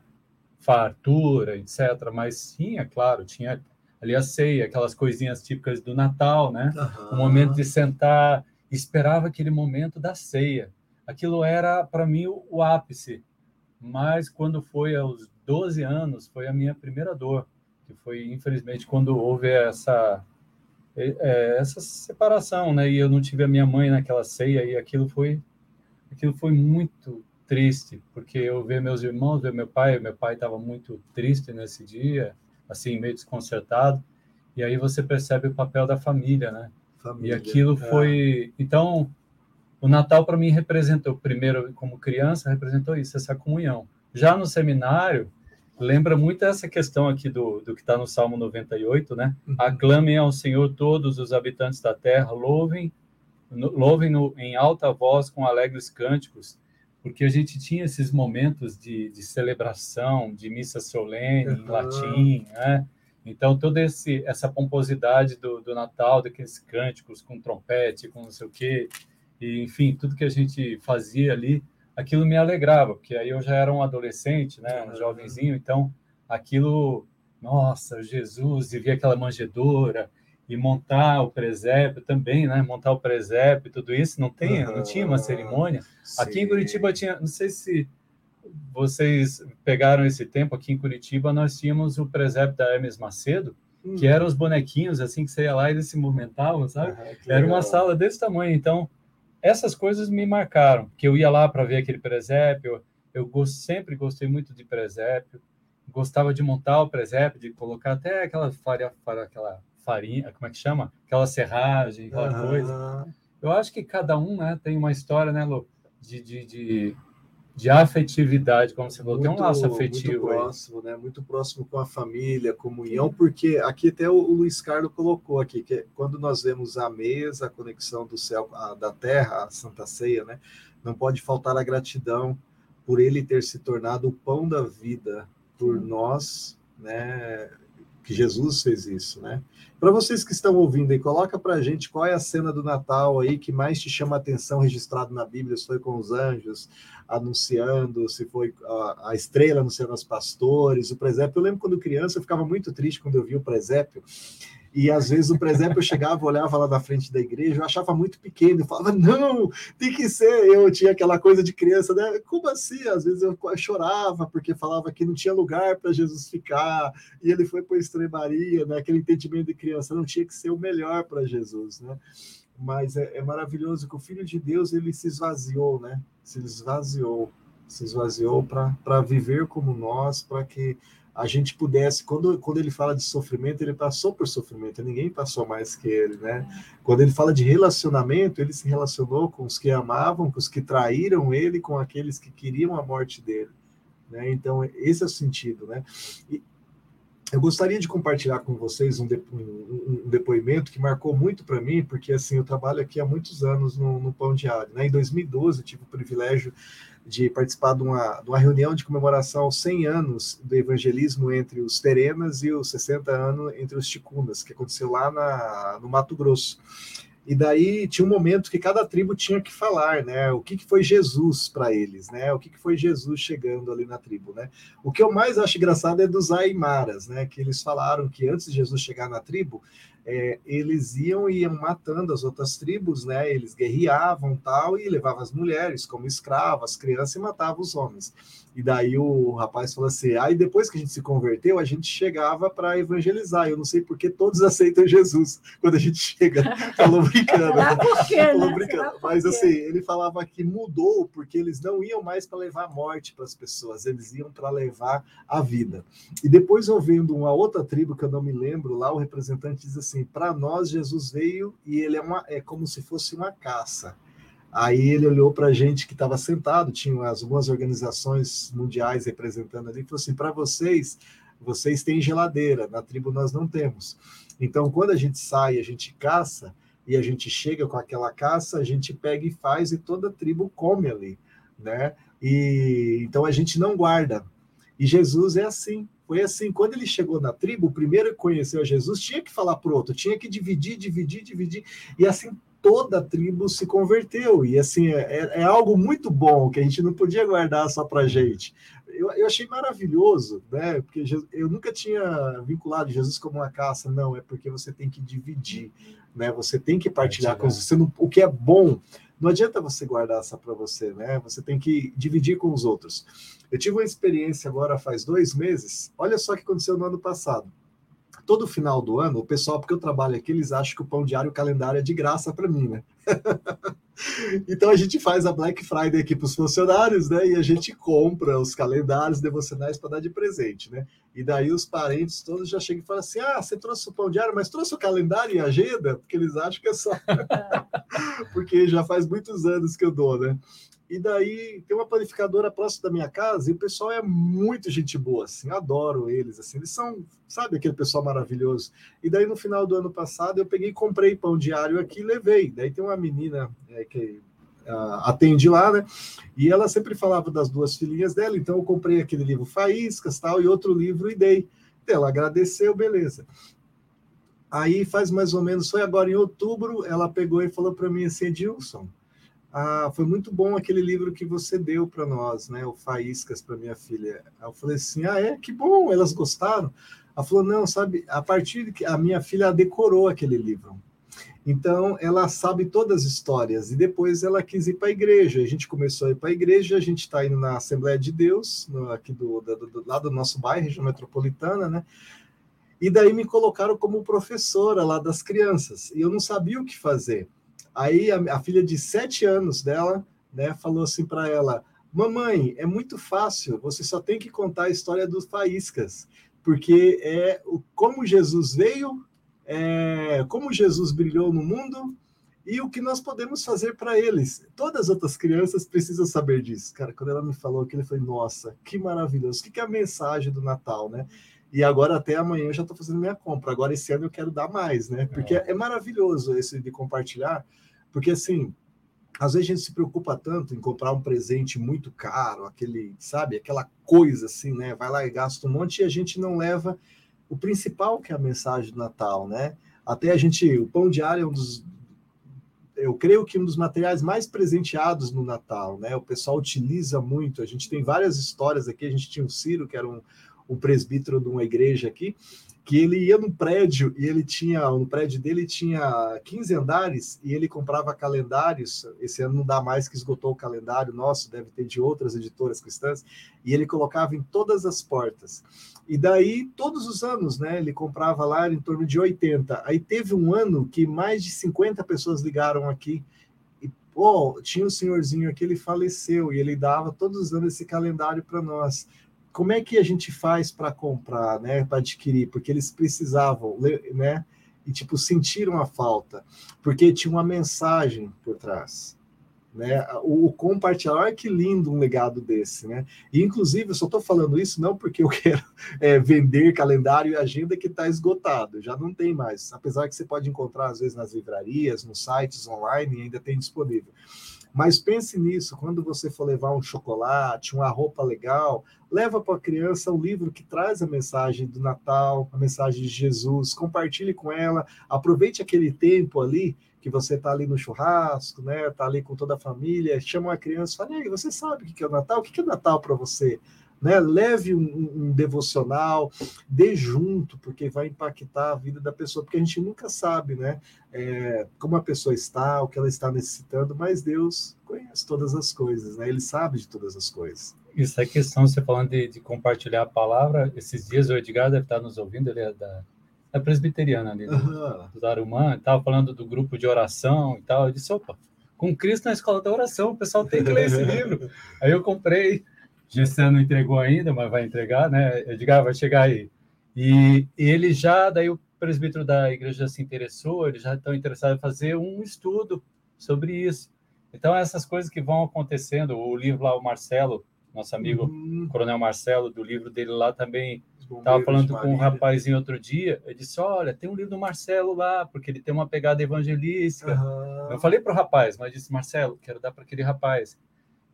fartura, etc. Mas tinha, claro, tinha ali a ceia, aquelas coisinhas típicas do Natal, né? Uhum. O momento de sentar, esperava aquele momento da ceia. Aquilo era, para mim, o, o ápice mas quando foi aos 12 anos, foi a minha primeira dor, que foi, infelizmente, quando houve essa é, essa separação, né? E eu não tive a minha mãe naquela ceia e aquilo foi aquilo foi muito triste, porque eu ver meus irmãos, ver meu pai, meu pai estava muito triste nesse dia, assim, meio desconcertado. E aí você percebe o papel da família, né? Família, e aquilo é. foi, então, o Natal para mim representou, primeiro como criança, representou isso, essa comunhão. Já no seminário, lembra muito essa questão aqui do, do que está no Salmo 98, né? Uhum. Aclamem ao Senhor todos os habitantes da terra, louvem, louvem no, em alta voz com alegres cânticos, porque a gente tinha esses momentos de, de celebração, de missa solene uhum. em latim, né? Então, toda esse, essa pomposidade do, do Natal, daqueles cânticos com trompete, com não sei o quê, e enfim, tudo que a gente fazia ali, aquilo me alegrava, porque aí eu já era um adolescente, né, um jovenzinho, então aquilo, nossa, Jesus, e via aquela manjedora, e montar o presépio também, né, montar o presépio, tudo isso, não tem, não tinha uma cerimônia. Sim. Aqui em Curitiba tinha, não sei se vocês pegaram esse tempo, aqui em Curitiba nós tínhamos o presépio da Hermes Macedo, hum. que eram os bonequinhos, assim, que você ia lá e eles se movimentavam, sabe? Era uma sala desse tamanho, então essas coisas me marcaram, que eu ia lá para ver aquele presépio, eu, eu sempre gostei muito de presépio, gostava de montar o presépio, de colocar até aquela farinha, aquela farinha, como é que chama? Aquela serragem, aquela uhum. coisa. Eu acho que cada um né, tem uma história, né, Lu, de, de, de de afetividade, como você falou, muito, tem um laço afetivo. Muito próximo, aí. né? Muito próximo com a família, comunhão, porque aqui até o Luiz Carlos colocou aqui, que quando nós vemos a mesa, a conexão do céu, a, da terra, a Santa Ceia, né? Não pode faltar a gratidão por ele ter se tornado o pão da vida por nós, né? Que Jesus fez isso, né? Para vocês que estão ouvindo aí, coloca para a gente qual é a cena do Natal aí que mais te chama a atenção registrado na Bíblia, se foi com os anjos anunciando, se foi a, a estrela anunciando os pastores, o presépio. Eu lembro quando criança, eu ficava muito triste quando eu vi o presépio, e às vezes o presépio eu chegava, olhava lá na frente da igreja, eu achava muito pequeno, eu falava, não, tem que ser. Eu tinha aquela coisa de criança, né? Como assim? Às vezes eu chorava, porque falava que não tinha lugar para Jesus ficar, e ele foi para a estrebaria, né? Aquele entendimento de criança, não tinha que ser o melhor para Jesus, né? Mas é, é maravilhoso que o Filho de Deus ele se esvaziou, né? Se esvaziou, se esvaziou para viver como nós, para que a gente pudesse, quando, quando ele fala de sofrimento, ele passou por sofrimento, ninguém passou mais que ele, né? Quando ele fala de relacionamento, ele se relacionou com os que amavam, com os que traíram ele, com aqueles que queriam a morte dele, né? Então, esse é o sentido, né? E eu gostaria de compartilhar com vocês um, um depoimento que marcou muito para mim, porque assim, eu trabalho aqui há muitos anos no, no Pão Diário, né? Em 2012, eu tive o privilégio de participar de uma, de uma reunião de comemoração aos 100 anos do evangelismo entre os Terenas e os 60 anos entre os Ticunas, que aconteceu lá na, no Mato Grosso. E daí tinha um momento que cada tribo tinha que falar, né? O que, que foi Jesus para eles, né? O que, que foi Jesus chegando ali na tribo, né? O que eu mais acho engraçado é dos Aimaras, né? Que eles falaram que antes de Jesus chegar na tribo, é, eles iam iam matando as outras tribos, né? Eles guerreavam tal e levavam as mulheres como escravas, crianças e matavam os homens. E daí o rapaz falou assim: aí depois que a gente se converteu, a gente chegava para evangelizar. Eu não sei por que todos aceitam Jesus quando a gente chega. Falou brincando. Será por quê, Falou né? brincando. Mas assim, ele falava que mudou porque eles não iam mais para levar morte para as pessoas, eles iam para levar a vida. E depois ouvindo uma outra tribo que eu não me lembro, lá o representante diz assim: para nós Jesus veio e ele é, uma, é como se fosse uma caça. Aí ele olhou para a gente que estava sentado, tinha algumas organizações mundiais representando ali, e falou assim: para vocês, vocês têm geladeira, na tribo nós não temos. Então, quando a gente sai, a gente caça, e a gente chega com aquela caça, a gente pega e faz, e toda a tribo come ali, né? E então a gente não guarda. E Jesus é assim. Foi assim, quando ele chegou na tribo, o primeiro que conheceu Jesus tinha que falar para o outro, tinha que dividir, dividir, dividir. E assim toda a tribo se converteu. E assim, é, é, é algo muito bom que a gente não podia guardar só para gente. Eu, eu, achei maravilhoso, né? Porque eu nunca tinha vinculado Jesus como uma caça, não, é porque você tem que dividir, né? Você tem que partilhar com você. Não, o que é bom, não adianta você guardar só para você, né? Você tem que dividir com os outros. Eu tive uma experiência agora faz dois meses. Olha só o que aconteceu no ano passado todo final do ano, o pessoal, porque eu trabalho aqui, eles acham que o pão diário, o calendário é de graça para mim, né? então a gente faz a Black Friday aqui para os funcionários, né? E a gente compra os calendários devocionais para dar de presente, né? E daí os parentes todos já chegam e falam assim: ah, você trouxe o pão diário, mas trouxe o calendário e a agenda? Porque eles acham que é só. porque já faz muitos anos que eu dou, né? E daí tem uma panificadora próxima da minha casa e o pessoal é muito gente boa, assim, adoro eles, assim, eles são, sabe, aquele pessoal maravilhoso. E daí no final do ano passado eu peguei e comprei pão diário aqui e levei. Daí tem uma menina é, que uh, atende lá, né? E ela sempre falava das duas filhinhas dela, então eu comprei aquele livro Faíscas tal e outro livro e dei. Ela agradeceu, beleza. Aí faz mais ou menos, foi agora em outubro, ela pegou e falou para mim assim, Edilson, ah, foi muito bom aquele livro que você deu para nós, né? O Faíscas para minha filha. Eu falei assim, ah, é? Que bom, elas gostaram. Ela falou, não, sabe, a partir de que a minha filha decorou aquele livro. Então, ela sabe todas as histórias. E depois ela quis ir para a igreja. A gente começou a ir para a igreja, a gente está indo na Assembleia de Deus, no, aqui do, do, do, lado do nosso bairro, região metropolitana, né? E daí me colocaram como professora lá das crianças. E eu não sabia o que fazer. Aí a, a filha de sete anos dela, né, falou assim para ela: Mamãe, é muito fácil, você só tem que contar a história dos faíscas, porque é o, como Jesus veio, é, como Jesus brilhou no mundo e o que nós podemos fazer para eles. Todas as outras crianças precisam saber disso. Cara, quando ela me falou aquilo, eu falei, nossa, que maravilhoso. O que é a mensagem do Natal, né? E agora até amanhã eu já estou fazendo minha compra. Agora esse ano eu quero dar mais, né? Porque é, é maravilhoso esse de compartilhar, porque assim, às vezes a gente se preocupa tanto em comprar um presente muito caro, aquele, sabe, aquela coisa assim, né? Vai lá e gasta um monte e a gente não leva o principal que é a mensagem do Natal, né? Até a gente, o pão diário é um dos, eu creio que um dos materiais mais presenteados no Natal, né? O pessoal utiliza muito. A gente tem várias histórias aqui. A gente tinha o Ciro, que era um, um presbítero de uma igreja aqui, que ele ia no prédio e ele tinha, no prédio dele tinha 15 andares e ele comprava calendários. Esse ano não dá mais que esgotou o calendário nosso, deve ter de outras editoras cristãs, e ele colocava em todas as portas. E daí, todos os anos, né, ele comprava lá em torno de 80. Aí teve um ano que mais de 50 pessoas ligaram aqui. E, pô, tinha um senhorzinho aqui, ele faleceu e ele dava todos os anos esse calendário para nós como é que a gente faz para comprar, né, para adquirir? Porque eles precisavam, né, e tipo sentiram a falta, porque tinha uma mensagem por trás, né? O, o compartilhar, olha que lindo um legado desse, né? E inclusive eu só estou falando isso não porque eu quero é, vender calendário e agenda que está esgotado, já não tem mais, apesar que você pode encontrar às vezes nas livrarias, nos sites online ainda tem disponível. Mas pense nisso, quando você for levar um chocolate, uma roupa legal, leva para a criança um livro que traz a mensagem do Natal, a mensagem de Jesus, compartilhe com ela, aproveite aquele tempo ali que você está ali no churrasco, né? Está ali com toda a família, chama uma criança, fala, aí, você sabe o que é o Natal? O que é Natal para você? Né? Leve um, um, devocional, dê junto, porque vai impactar a vida da pessoa, porque a gente nunca sabe, né? É, como a pessoa está, o que ela está necessitando, mas Deus conhece todas as coisas, né? Ele sabe de todas as coisas. Isso é questão, você falando de, de compartilhar a palavra, esses dias o Edgar deve estar nos ouvindo, ele é da, da presbiteriana ali, uhum. do Darumã, estava falando do grupo de oração e tal, eu disse, opa, com Cristo na escola da oração, o pessoal tem que ler esse livro. Aí eu comprei, Gessan não entregou ainda, mas vai entregar, né? Edgar vai chegar aí. E ele já, daí o presbítero da igreja se interessou, eles já estão interessados em fazer um estudo sobre isso. Então, essas coisas que vão acontecendo, o livro lá, o Marcelo, nosso amigo uhum. Coronel Marcelo, do livro dele lá também, estava falando com um rapazinho outro dia, ele disse, olha, tem um livro do Marcelo lá, porque ele tem uma pegada evangelística. Uhum. Eu falei para o rapaz, mas disse, Marcelo, quero dar para aquele rapaz.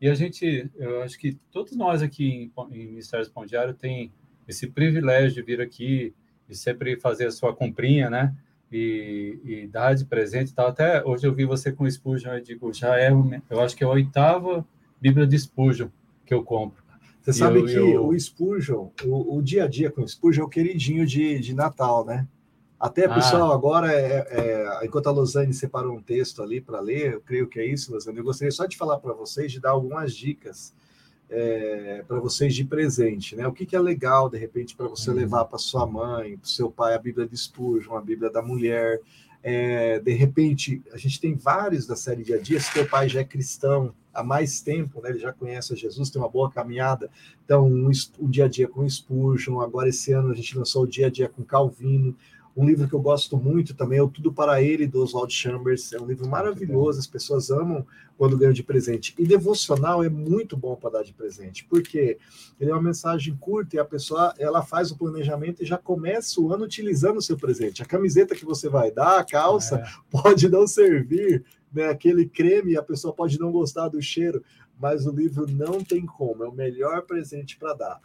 E a gente, eu acho que todos nós aqui em, em Ministério Espondiário tem esse privilégio de vir aqui e sempre fazer a sua comprinha, né? E, e dar de presente tal. Até hoje eu vi você com Spurgeon, eu digo, já é, eu acho que é a oitava Bíblia de Spurgeon que eu compro. Você e sabe eu, que eu... o Spurgeon, o, o, dia a dia com o Spurgeon é o queridinho de, de Natal, né? Até, ah. pessoal, agora, é, é, enquanto a Losane separou um texto ali para ler, eu creio que é isso, Losane, eu gostaria só de falar para vocês, de dar algumas dicas é, para vocês de presente, né? O que, que é legal, de repente, para você uhum. levar para sua mãe, para seu pai, a Bíblia de Spurgeon, a Bíblia da mulher. É, de repente, a gente tem vários da série Dia a Dia, se teu pai já é cristão há mais tempo, né? Ele já conhece Jesus, tem uma boa caminhada. Então, um, um dia a dia com Spurgeon, agora esse ano a gente lançou o dia a dia com Calvino, um livro que eu gosto muito também é o Tudo para Ele, do Oswald Chambers. É um livro maravilhoso, as pessoas amam quando ganham de presente. E devocional é muito bom para dar de presente, porque ele é uma mensagem curta e a pessoa ela faz o planejamento e já começa o ano utilizando o seu presente. A camiseta que você vai dar, a calça, é. pode não servir, né? aquele creme, a pessoa pode não gostar do cheiro, mas o livro não tem como, é o melhor presente para dar.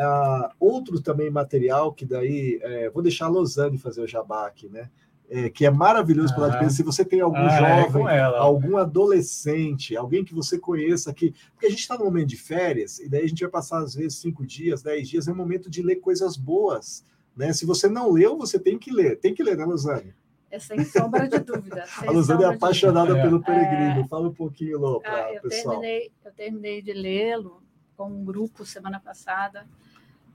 Uh, outro também material que daí é, vou deixar a Losane fazer o jabá aqui, né? É, que é maravilhoso para ah, se você tem algum ah, é, jovem, é algum adolescente, alguém que você conheça aqui, porque a gente está no momento de férias e daí a gente vai passar às vezes cinco dias, dez dias, é um momento de ler coisas boas, né? Se você não leu, você tem que ler, tem que ler, né, Losane? É sem sombra de dúvida. a Luzane é apaixonada pelo Peregrino. É... Fala um pouquinho, Lô, para ah, eu pessoal. Terminei, eu terminei de lê-lo com um grupo semana passada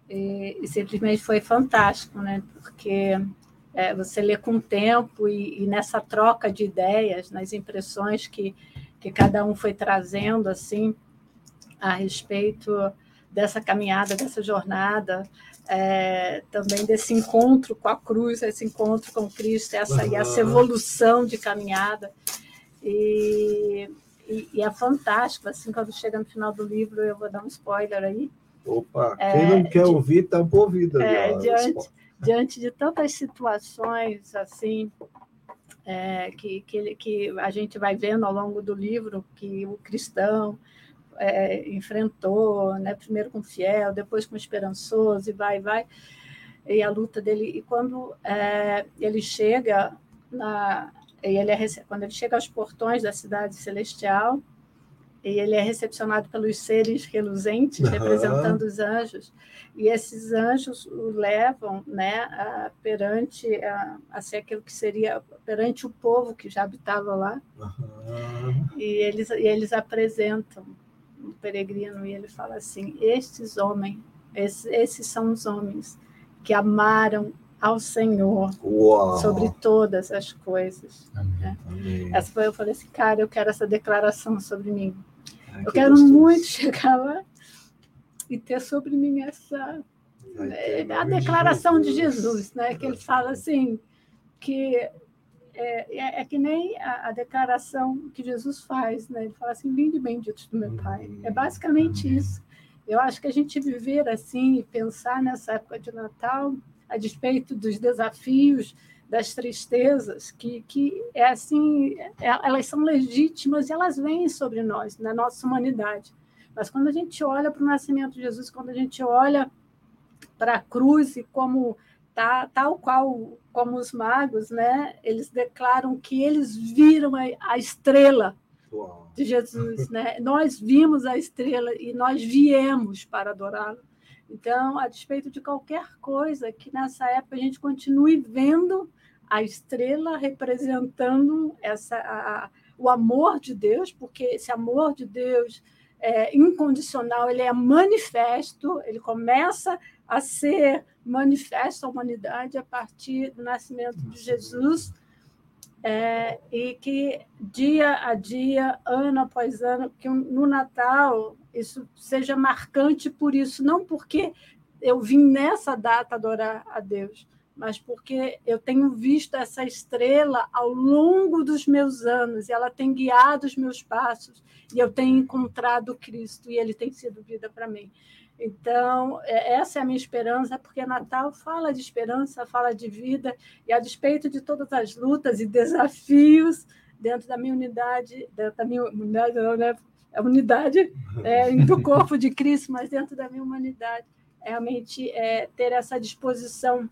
e, e, simplesmente foi fantástico, né? Porque é, você lê com o tempo e, e, nessa troca de ideias, nas impressões que, que cada um foi trazendo assim a respeito dessa caminhada, dessa jornada, é, também desse encontro com a cruz, esse encontro com Cristo, essa, uhum. e essa evolução de caminhada. E, e, e, é fantástico, assim, quando chega no final do livro, eu vou dar um spoiler aí. Opa, é, quem não quer de, ouvir, tampa ouvido. É, diante, diante de tantas situações, assim, é, que, que, que a gente vai vendo ao longo do livro, que o cristão é, enfrentou, né, primeiro com fiel, depois com esperançoso, e vai, vai, e a luta dele, e quando é, ele chega na, ele é, quando ele chega aos portões da cidade celestial, e ele é recepcionado pelos seres reluzentes, uhum. representando os anjos, e esses anjos o levam né, a, perante a, a ser aquilo que seria perante o povo que já habitava lá, uhum. e, eles, e eles apresentam o peregrino, e ele fala assim: Estes homens, esses, esses são os homens que amaram ao Senhor Uau. sobre todas as coisas. Amém. Né? Amém. Essa foi, eu falei assim, cara, eu quero essa declaração sobre mim eu quero gostoso. muito chegar lá e ter sobre mim essa é, a declaração de Jesus, de Jesus, né? Que ele fala assim que é, é, é que nem a, a, declaração que Jesus faz, né? Ele fala assim, vinde benditos do meu Pai. É basicamente isso. Eu acho que a gente viver assim e pensar nessa época de Natal, a despeito dos desafios, das tristezas, que, que é assim, é, elas são legítimas e elas vêm sobre nós, na nossa humanidade. Mas quando a gente olha para o nascimento de Jesus, quando a gente olha para a cruz e como tá, tal qual como os magos, né, eles declaram que eles viram a, a estrela Uau. de Jesus, né? Nós vimos a estrela e nós viemos para adorá-lo. Então, a despeito de qualquer coisa, que nessa época a gente continue vendo a estrela representando essa, a, o amor de Deus, porque esse amor de Deus é incondicional, ele é manifesto, ele começa a ser manifesto à humanidade a partir do nascimento de Jesus. É, e que dia a dia, ano após ano, que no Natal isso seja marcante por isso, não porque eu vim nessa data adorar a Deus, mas porque eu tenho visto essa estrela ao longo dos meus anos e ela tem guiado os meus passos e eu tenho encontrado Cristo e ele tem sido vida para mim. Então, é, essa é a minha esperança, porque Natal fala de esperança, fala de vida, e a despeito de todas as lutas e desafios dentro da minha unidade, dentro da minha unidade, não, né? A unidade é, do corpo de Cristo, mas dentro da minha humanidade, realmente é, ter essa disposição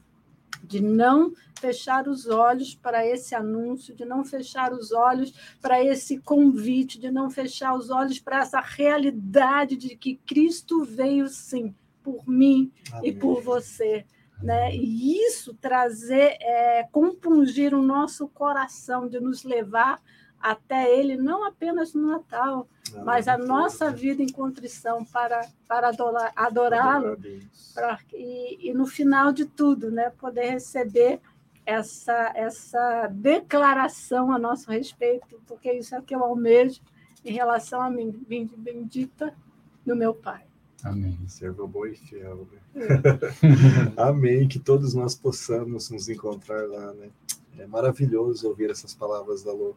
de não fechar os olhos para esse anúncio, de não fechar os olhos para esse convite, de não fechar os olhos para essa realidade de que Cristo veio sim por mim Amém. e por você. Né? E isso trazer, é, compungir o nosso coração, de nos levar até Ele, não apenas no Natal, mas a nossa vida em contrição para, para adorá-lo. E, e no final de tudo, né, poder receber essa, essa declaração a nosso respeito, porque isso é o que eu almejo em relação a mim, bendita do meu Pai. Amém. Servo bom e fiel. Né? É. Amém. Que todos nós possamos nos encontrar lá, né? É maravilhoso ouvir essas palavras da Lô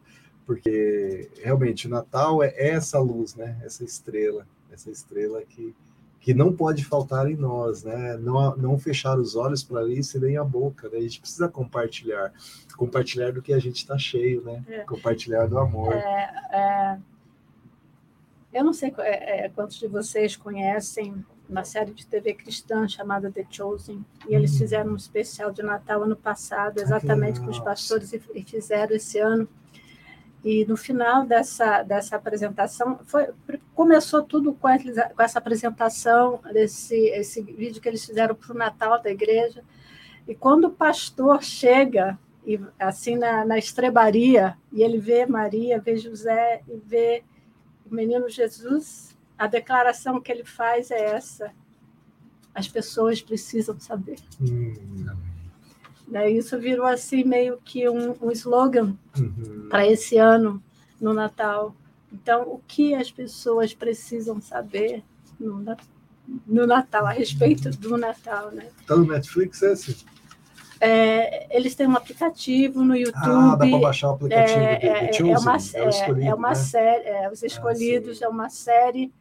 porque realmente o Natal é essa luz, né? Essa estrela, essa estrela que, que não pode faltar em nós, né? Não, não fechar os olhos para isso e nem a boca, né? A gente precisa compartilhar, compartilhar do que a gente está cheio, né? É. Compartilhar do amor. É, é... Eu não sei é, é, quantos de vocês conhecem uma série de TV cristã chamada The Chosen, e eles hum. fizeram um especial de Natal ano passado, exatamente com os pastores, e fizeram esse ano e no final dessa, dessa apresentação, foi, começou tudo com, com essa apresentação, desse esse vídeo que eles fizeram para o Natal da igreja. E quando o pastor chega, e, assim na, na estrebaria, e ele vê Maria, vê José e vê o menino Jesus, a declaração que ele faz é essa: as pessoas precisam saber. Hum. Né? Isso virou assim meio que um, um slogan uhum. para esse ano no Natal. Então, o que as pessoas precisam saber no, no Natal, a respeito do Natal, né? Está no Netflix esse? É, eles têm um aplicativo no YouTube. Ah, dá para baixar o aplicativo é, do, é, Chosen, é uma, é, é uma né? série, é, Os Escolhidos, ah, é uma série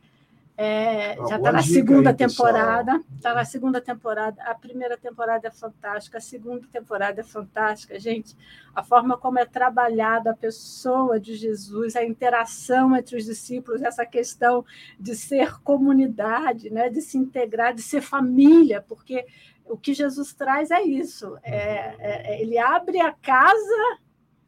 é, já está na segunda aí, temporada. Está na segunda temporada. A primeira temporada é fantástica, a segunda temporada é fantástica. Gente, a forma como é trabalhada a pessoa de Jesus, a interação entre os discípulos, essa questão de ser comunidade, né, de se integrar, de ser família, porque o que Jesus traz é isso. É, é, ele abre a casa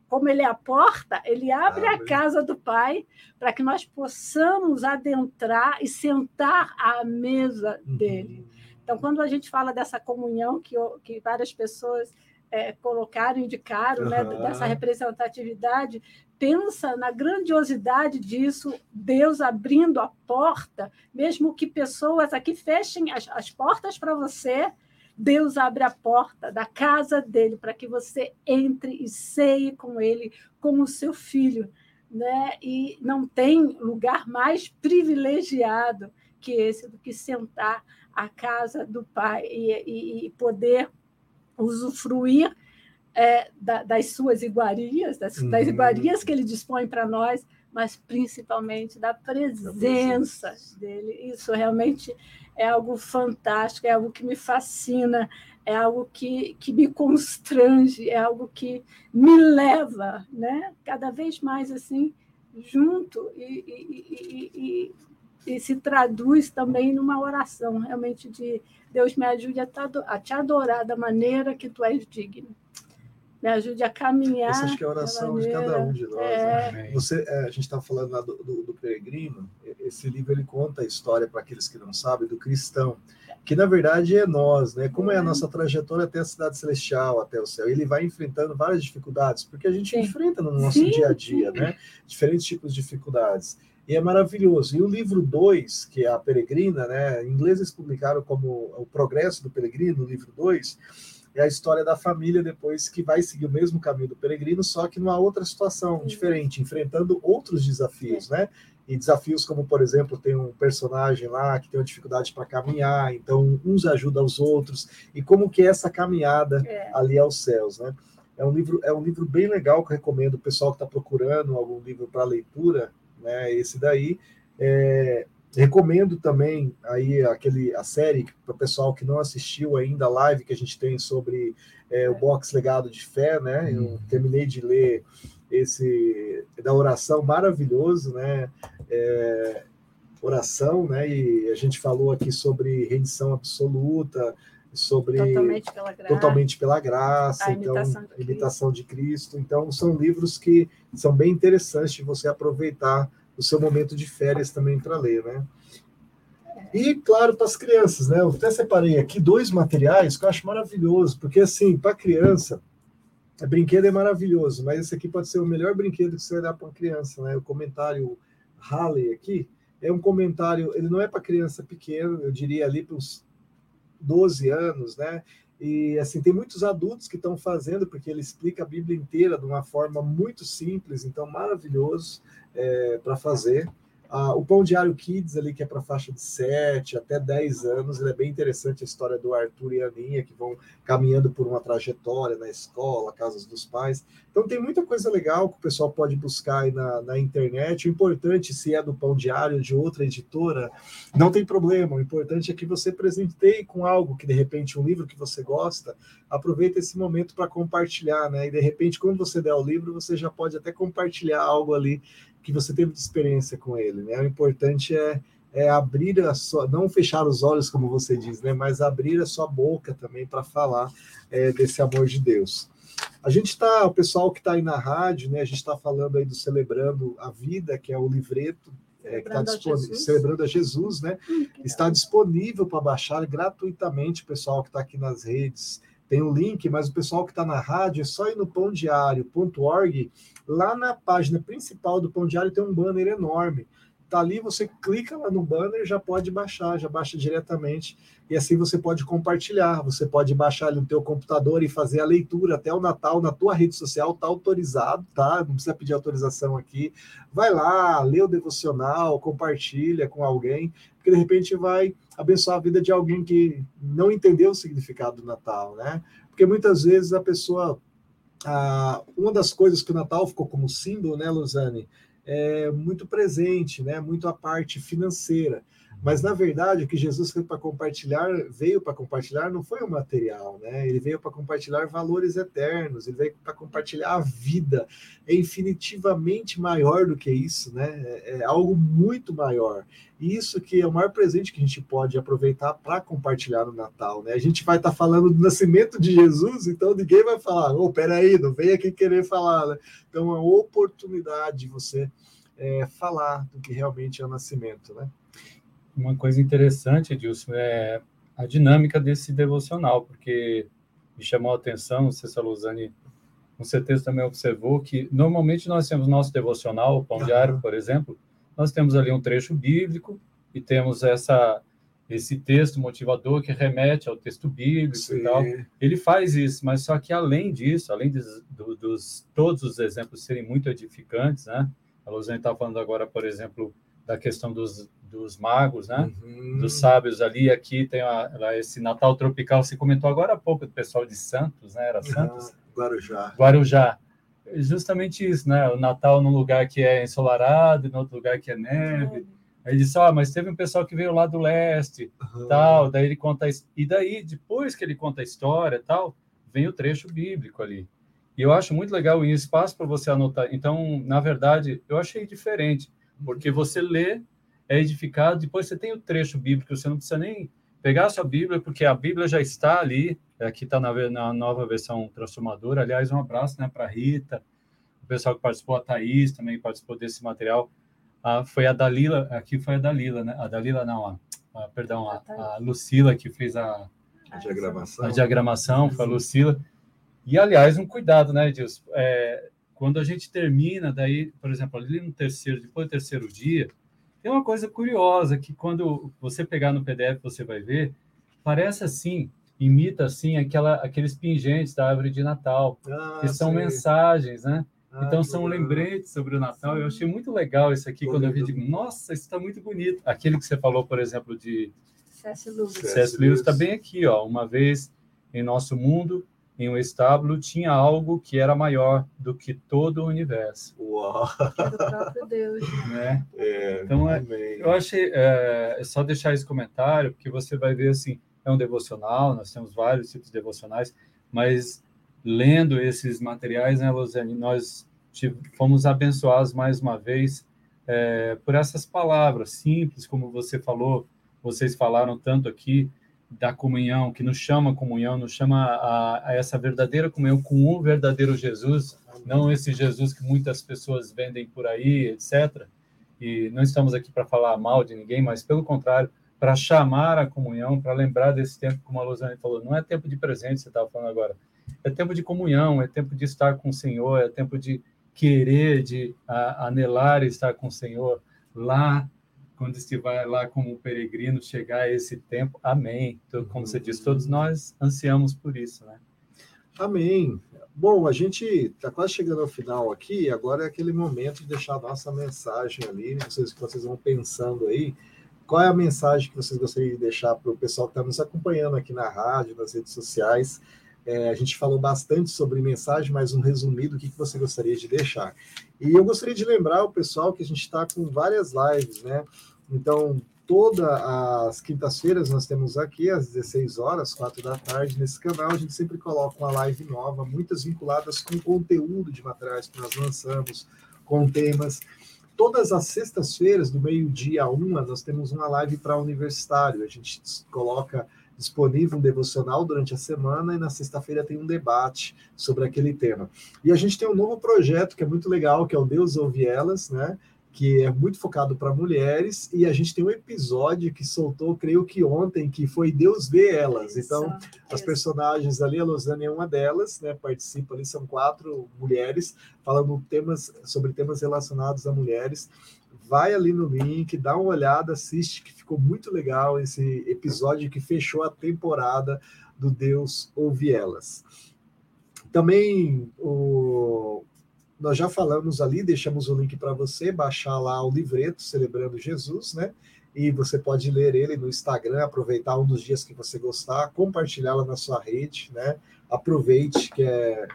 como ele é a porta, ele abre, abre. a casa do Pai para que nós possamos adentrar e sentar à mesa uhum. dele. Então, quando a gente fala dessa comunhão que, que várias pessoas é, colocaram, indicaram, uhum. né, dessa representatividade, pensa na grandiosidade disso, Deus abrindo a porta, mesmo que pessoas aqui fechem as, as portas para você, Deus abre a porta da casa dele para que você entre e ceie com ele, como seu filho. Né? E não tem lugar mais privilegiado que esse do que sentar à casa do Pai e, e, e poder usufruir é, da, das suas iguarias, das, uhum. das, iguarias que ele dispõe para nós, mas principalmente da presença, da presença dele. Isso realmente é algo fantástico, é algo que me fascina, é algo que, que me constrange, é algo que me leva, né? cada vez mais assim, junto e, e, e, e se traduz também numa oração, realmente de Deus me ajude a te adorar da maneira que tu és digno me ajude a caminhar. Essa acho que é a oração maneira, de cada um de nós. É... Né? Você, é, a gente está falando lá do, do, do, peregrino, esse livro ele conta a história, para aqueles que não sabem, do cristão, que na verdade é nós, né? Como é a uhum. nossa trajetória até a cidade celestial, até o céu. Ele vai enfrentando várias dificuldades, porque a gente sim. enfrenta no nosso sim, dia a dia, né? Diferentes tipos de dificuldades. E é maravilhoso. E o livro 2, que é a Peregrina, né? Em inglês eles publicaram como O Progresso do Peregrino, o livro 2 é a história da família depois que vai seguir o mesmo caminho do peregrino, só que numa outra situação diferente, enfrentando outros desafios, né? E desafios como, por exemplo, tem um personagem lá que tem uma dificuldade para caminhar, então uns ajudam os outros, e como que é essa caminhada é. ali aos céus, né? É um livro, é um livro bem legal que eu recomendo o pessoal que está procurando algum livro para leitura, né? Esse daí. É, Recomendo também aí aquele, a série para o pessoal que não assistiu ainda a live que a gente tem sobre é, o box legado de fé, né? Eu uhum. terminei de ler esse da oração maravilhoso, né? É, oração, né? E a gente falou aqui sobre rendição absoluta, sobre totalmente pela graça, totalmente pela graça então imitação de, imitação de Cristo. Então são livros que são bem interessantes de você aproveitar o seu momento de férias também para ler, né? E, claro, para as crianças, né? Eu até separei aqui dois materiais que eu acho maravilhoso, porque, assim, para criança, é, brinquedo é maravilhoso, mas esse aqui pode ser o melhor brinquedo que você vai dar para uma criança, né? O comentário Halley aqui é um comentário, ele não é para criança pequena, eu diria ali para os 12 anos, né? E assim, tem muitos adultos que estão fazendo, porque ele explica a Bíblia inteira de uma forma muito simples, então maravilhoso é, para fazer. Ah, o Pão Diário Kids, ali, que é para faixa de 7 até 10 anos, ele é bem interessante a história do Arthur e a Aninha, que vão caminhando por uma trajetória na escola, casas dos pais. Então, tem muita coisa legal que o pessoal pode buscar aí na, na internet. O importante, se é do Pão Diário de outra editora, não tem problema. O importante é que você presenteie com algo que, de repente, um livro que você gosta, aproveita esse momento para compartilhar, né? E, de repente, quando você der o livro, você já pode até compartilhar algo ali que você teve de experiência com ele, né? O importante é, é abrir a sua, não fechar os olhos, como você diz, né? Mas abrir a sua boca também para falar é, desse amor de Deus. A gente está, o pessoal que está aí na rádio, né? A gente está falando aí do Celebrando a Vida, que é o livreto é, que está disponível, celebrando a Jesus, né? Hum, está disponível para baixar gratuitamente, o pessoal que está aqui nas redes tem o um link, mas o pessoal que está na rádio é só ir no pãodiário.org. Lá na página principal do Pão Diário tem um banner enorme tá ali, você clica lá no banner, já pode baixar, já baixa diretamente e assim você pode compartilhar, você pode baixar no teu computador e fazer a leitura até o Natal na tua rede social, tá autorizado, tá? Não precisa pedir autorização aqui. Vai lá, lê o devocional, compartilha com alguém, porque de repente vai abençoar a vida de alguém que não entendeu o significado do Natal, né? Porque muitas vezes a pessoa ah, uma das coisas que o Natal ficou como símbolo, né, Luzane, é muito presente, né, muito a parte financeira. Mas na verdade, o que Jesus veio para compartilhar, veio para compartilhar, não foi o material, né? Ele veio para compartilhar valores eternos, ele veio para compartilhar a vida. É infinitivamente maior do que isso, né? É, é algo muito maior. E isso que é o maior presente que a gente pode aproveitar para compartilhar no Natal, né? A gente vai estar tá falando do nascimento de Jesus, então ninguém vai falar, ô, oh, peraí, não vem aqui querer falar, né? Então, é uma oportunidade de você é, falar do que realmente é o nascimento, né? Uma coisa interessante, Edilson, é a dinâmica desse devocional, porque me chamou a atenção, não sei se a Luzane com certeza também observou, que normalmente nós temos nosso devocional, o Pão Diário, por exemplo, nós temos ali um trecho bíblico e temos essa esse texto motivador que remete ao texto bíblico Sim. e tal. Ele faz isso, mas só que além disso, além de, do, dos todos os exemplos serem muito edificantes, né? A Luzane está falando agora, por exemplo, da questão dos, dos magos, né? Uhum. Dos sábios ali. Aqui tem a, esse Natal tropical. Você comentou agora há pouco do pessoal de Santos, né? Era Santos? Uhum. Guarujá. Guarujá. Justamente isso, né? O Natal num lugar que é ensolarado, em outro lugar que é neve. Uhum. Aí ele disse, ah, mas teve um pessoal que veio lá do leste, uhum. tal. Daí ele conta e daí depois que ele conta a história, tal, vem o trecho bíblico ali. E eu acho muito legal e espaço para você anotar. Então, na verdade, eu achei diferente porque você lê, é edificado, depois você tem o trecho bíblico, você não precisa nem pegar a sua Bíblia, porque a Bíblia já está ali, aqui está na, na, nova versão transformadora. Aliás, um abraço né, para a Rita, o pessoal que participou, a Thaís também participou desse material. Ah, foi a Dalila, aqui foi a Dalila, né? A Dalila não, a, a perdão, a, a, Lucila que fez a, a diagramação, a diagramação foi a Lucila. E, aliás, um cuidado, né, Edilson? É, quando a gente termina, daí, por exemplo, ali no terceiro, depois do terceiro dia, tem uma coisa curiosa que quando você pegar no PDF você vai ver, parece assim, imita assim aquela, aqueles pingentes da árvore de Natal, ah, que são mensagens, né? Ah, então são lembretes sobre o Natal. Sim. Eu achei muito legal isso aqui quando eu vi, digo, nossa, isso está muito bonito. Aquele que você falou, por exemplo, de C.S. Lewis. C.S. Lewis está bem aqui, ó. Uma vez em nosso mundo, em um estábulo tinha algo que era maior do que todo o universo. Uau! É do próprio Deus. Né? É, então, é, eu achei, é, é, só deixar esse comentário, porque você vai ver, assim, é um devocional, nós temos vários tipos de devocionais, mas lendo esses materiais, né, Luzane, nós fomos abençoados mais uma vez é, por essas palavras simples, como você falou, vocês falaram tanto aqui, da comunhão, que nos chama a comunhão, nos chama a, a, essa verdadeira comunhão com o verdadeiro Jesus, não esse Jesus que muitas pessoas vendem por aí, etc. E não estamos aqui para falar mal de ninguém, mas pelo contrário, para chamar a comunhão, para lembrar desse tempo, como a Luzane falou, não é tempo de presente, você estava falando agora, é tempo de comunhão, é tempo de estar com o Senhor, é tempo de querer, de a, anelar estar com o Senhor lá quando estiver lá como peregrino, chegar a esse tempo. Amém. Então, como você disse, todos nós ansiamos por isso, né? Amém. Bom, a gente está quase chegando ao final aqui, agora é aquele momento de deixar a nossa mensagem ali, vocês vocês vão pensando aí. Qual é a mensagem que vocês gostariam de deixar para o pessoal que está nos acompanhando aqui na rádio, nas redes sociais? É, a gente falou bastante sobre mensagem, mas um resumido, o que, que você gostaria de deixar? E eu gostaria de lembrar o pessoal que a gente está com várias lives, né? Então, todas as quintas-feiras nós temos aqui às 16 horas, 4 da tarde, nesse canal, a gente sempre coloca uma live nova, muitas vinculadas com conteúdo de materiais que nós lançamos, com temas. Todas as sextas-feiras, do meio-dia a uma, nós temos uma live para universitário. A gente coloca disponível um devocional durante a semana e na sexta-feira tem um debate sobre aquele tema. E a gente tem um novo projeto que é muito legal, que é o Deus Ouve Elas, né? que é muito focado para mulheres, e a gente tem um episódio que soltou, creio que ontem, que foi Deus Vê Elas. Então, as personagens ali, a Losane é uma delas, né? Participa ali, são quatro mulheres, falando temas sobre temas relacionados a mulheres vai ali no link, dá uma olhada, assiste, que ficou muito legal esse episódio que fechou a temporada do Deus Ouve Elas. Também o, nós já falamos ali, deixamos o link para você baixar lá o livreto Celebrando Jesus, né? E você pode ler ele no Instagram, aproveitar um dos dias que você gostar, compartilhá-la na sua rede, né? Aproveite que é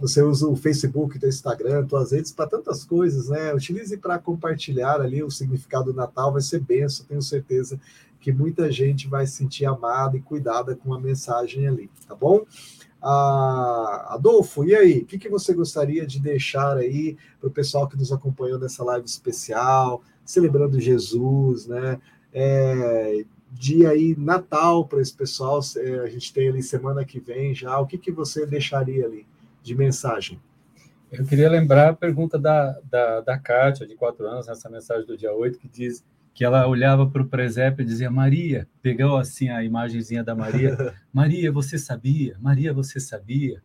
você usa o Facebook, o Instagram, suas redes para tantas coisas, né? Utilize para compartilhar ali o significado do Natal, vai ser benção, tenho certeza que muita gente vai se sentir amada e cuidada com a mensagem ali, tá bom? Ah, Adolfo, e aí? O que, que você gostaria de deixar aí para o pessoal que nos acompanhou nessa live especial, celebrando Jesus, né? É, dia aí Natal para esse pessoal, a gente tem ali semana que vem já. O que, que você deixaria ali de mensagem? Eu queria lembrar a pergunta da, da, da Kátia, de quatro anos, nessa mensagem do dia 8, que diz que ela olhava para o presépio e dizia, Maria, pegou assim a imagenzinha da Maria, Maria, você sabia? Maria, você sabia?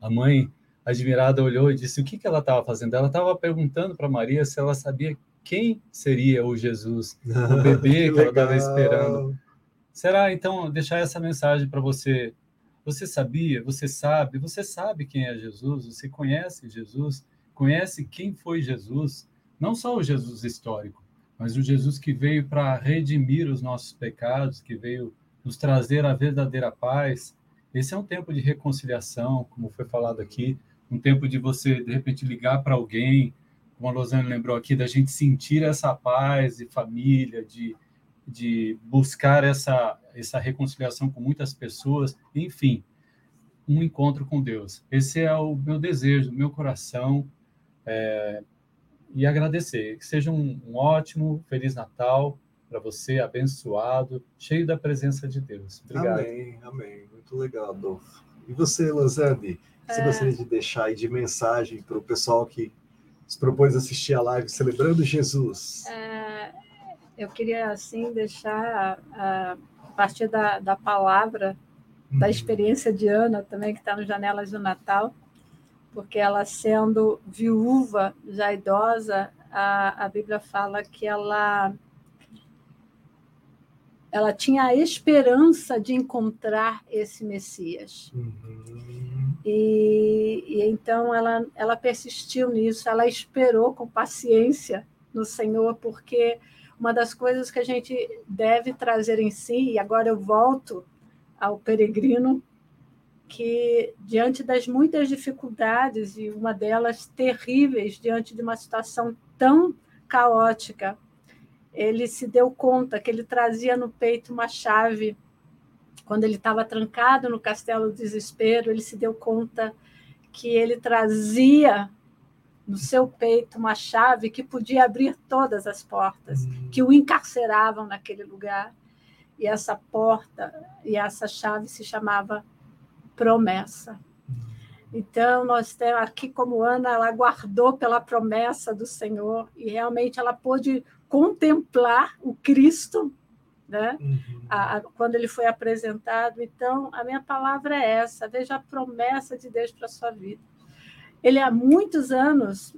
A mãe, admirada, olhou e disse, o que, que ela estava fazendo? Ela estava perguntando para Maria se ela sabia quem seria o Jesus, o bebê que, que ela estava esperando. Será, então, deixar essa mensagem para você. Você sabia, você sabe, você sabe quem é Jesus, você conhece Jesus, conhece quem foi Jesus, não só o Jesus histórico, mas o Jesus que veio para redimir os nossos pecados, que veio nos trazer a verdadeira paz. Esse é um tempo de reconciliação, como foi falado aqui, um tempo de você, de repente, ligar para alguém, como a Losane lembrou aqui, da gente sentir essa paz de família, de, de buscar essa, essa reconciliação com muitas pessoas, enfim, um encontro com Deus. Esse é o meu desejo, o meu coração. É, e agradecer. Que seja um, um ótimo, feliz Natal para você, abençoado, cheio da presença de Deus. Obrigado. Amém, amém. Muito legal, Adolfo. E você, Lozane, você é... gostaria de deixar aí de mensagem para o pessoal que se propôs assistir a live celebrando Jesus? É, eu queria, assim, deixar a, a partir da, da palavra, da uhum. experiência de Ana também, que está no Janelas do Natal, porque ela sendo viúva, já idosa, a, a Bíblia fala que ela ela tinha a esperança de encontrar esse Messias. Uhum. E, e, então ela, ela persistiu nisso, ela esperou com paciência no Senhor, porque uma das coisas que a gente deve trazer em si, e agora eu volto ao peregrino, que, diante das muitas dificuldades, e uma delas terríveis, diante de uma situação tão caótica, ele se deu conta que ele trazia no peito uma chave. Quando ele estava trancado no castelo do desespero, ele se deu conta que ele trazia no seu peito uma chave que podia abrir todas as portas uhum. que o encarceravam naquele lugar. E essa porta e essa chave se chamava promessa. Então, nós temos aqui, como Ana, ela guardou pela promessa do Senhor e realmente ela pôde contemplar o Cristo, né? Uhum. A, a, quando ele foi apresentado. Então, a minha palavra é essa: veja a promessa de Deus para a sua vida. Ele, há muitos anos,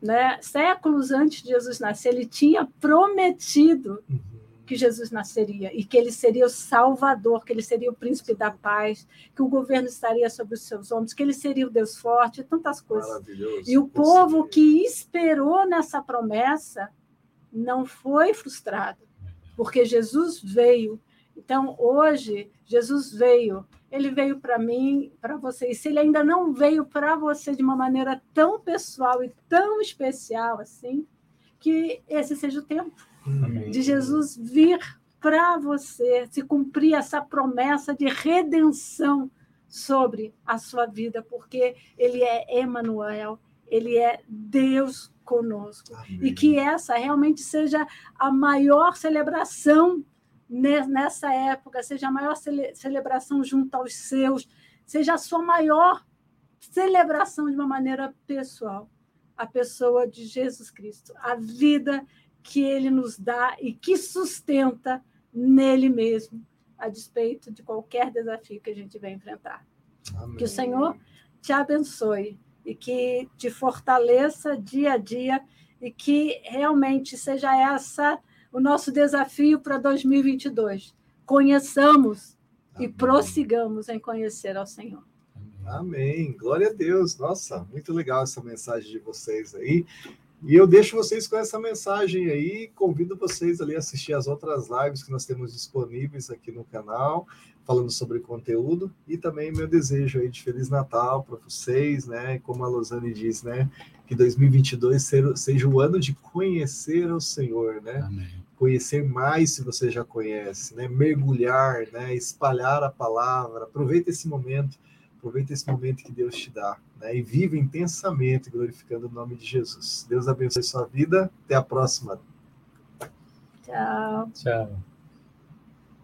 né, séculos antes de Jesus nascer, ele tinha prometido. Uhum que Jesus nasceria e que ele seria o Salvador, que ele seria o príncipe da paz, que o governo estaria sobre os seus ombros, que ele seria o Deus forte, tantas coisas. E o povo que esperou nessa promessa não foi frustrado, porque Jesus veio. Então, hoje, Jesus veio. Ele veio para mim, para você. E se ele ainda não veio para você de uma maneira tão pessoal e tão especial assim, que esse seja o tempo Amém. de Jesus vir para você, se cumprir essa promessa de redenção sobre a sua vida, porque ele é Emanuel, ele é Deus conosco. Amém. E que essa realmente seja a maior celebração nessa época, seja a maior cele celebração junto aos seus, seja a sua maior celebração de uma maneira pessoal, a pessoa de Jesus Cristo, a vida que ele nos dá e que sustenta nele mesmo, a despeito de qualquer desafio que a gente vai enfrentar. Amém. Que o Senhor te abençoe e que te fortaleça dia a dia e que realmente seja essa o nosso desafio para 2022. Conheçamos Amém. e prossigamos em conhecer ao Senhor. Amém. Glória a Deus. Nossa, muito legal essa mensagem de vocês aí. E eu deixo vocês com essa mensagem aí, convido vocês ali a assistir as outras lives que nós temos disponíveis aqui no canal, falando sobre conteúdo, e também meu desejo aí de Feliz Natal para vocês, né? Como a Losane diz, né? Que 2022 seja o ano de conhecer o Senhor, né? Amém. Conhecer mais se você já conhece, né? Mergulhar, né? Espalhar a palavra. Aproveita esse momento Aproveita esse momento que Deus te dá né? e viva intensamente glorificando o nome de Jesus. Deus abençoe sua vida. Até a próxima. Tchau. Tchau.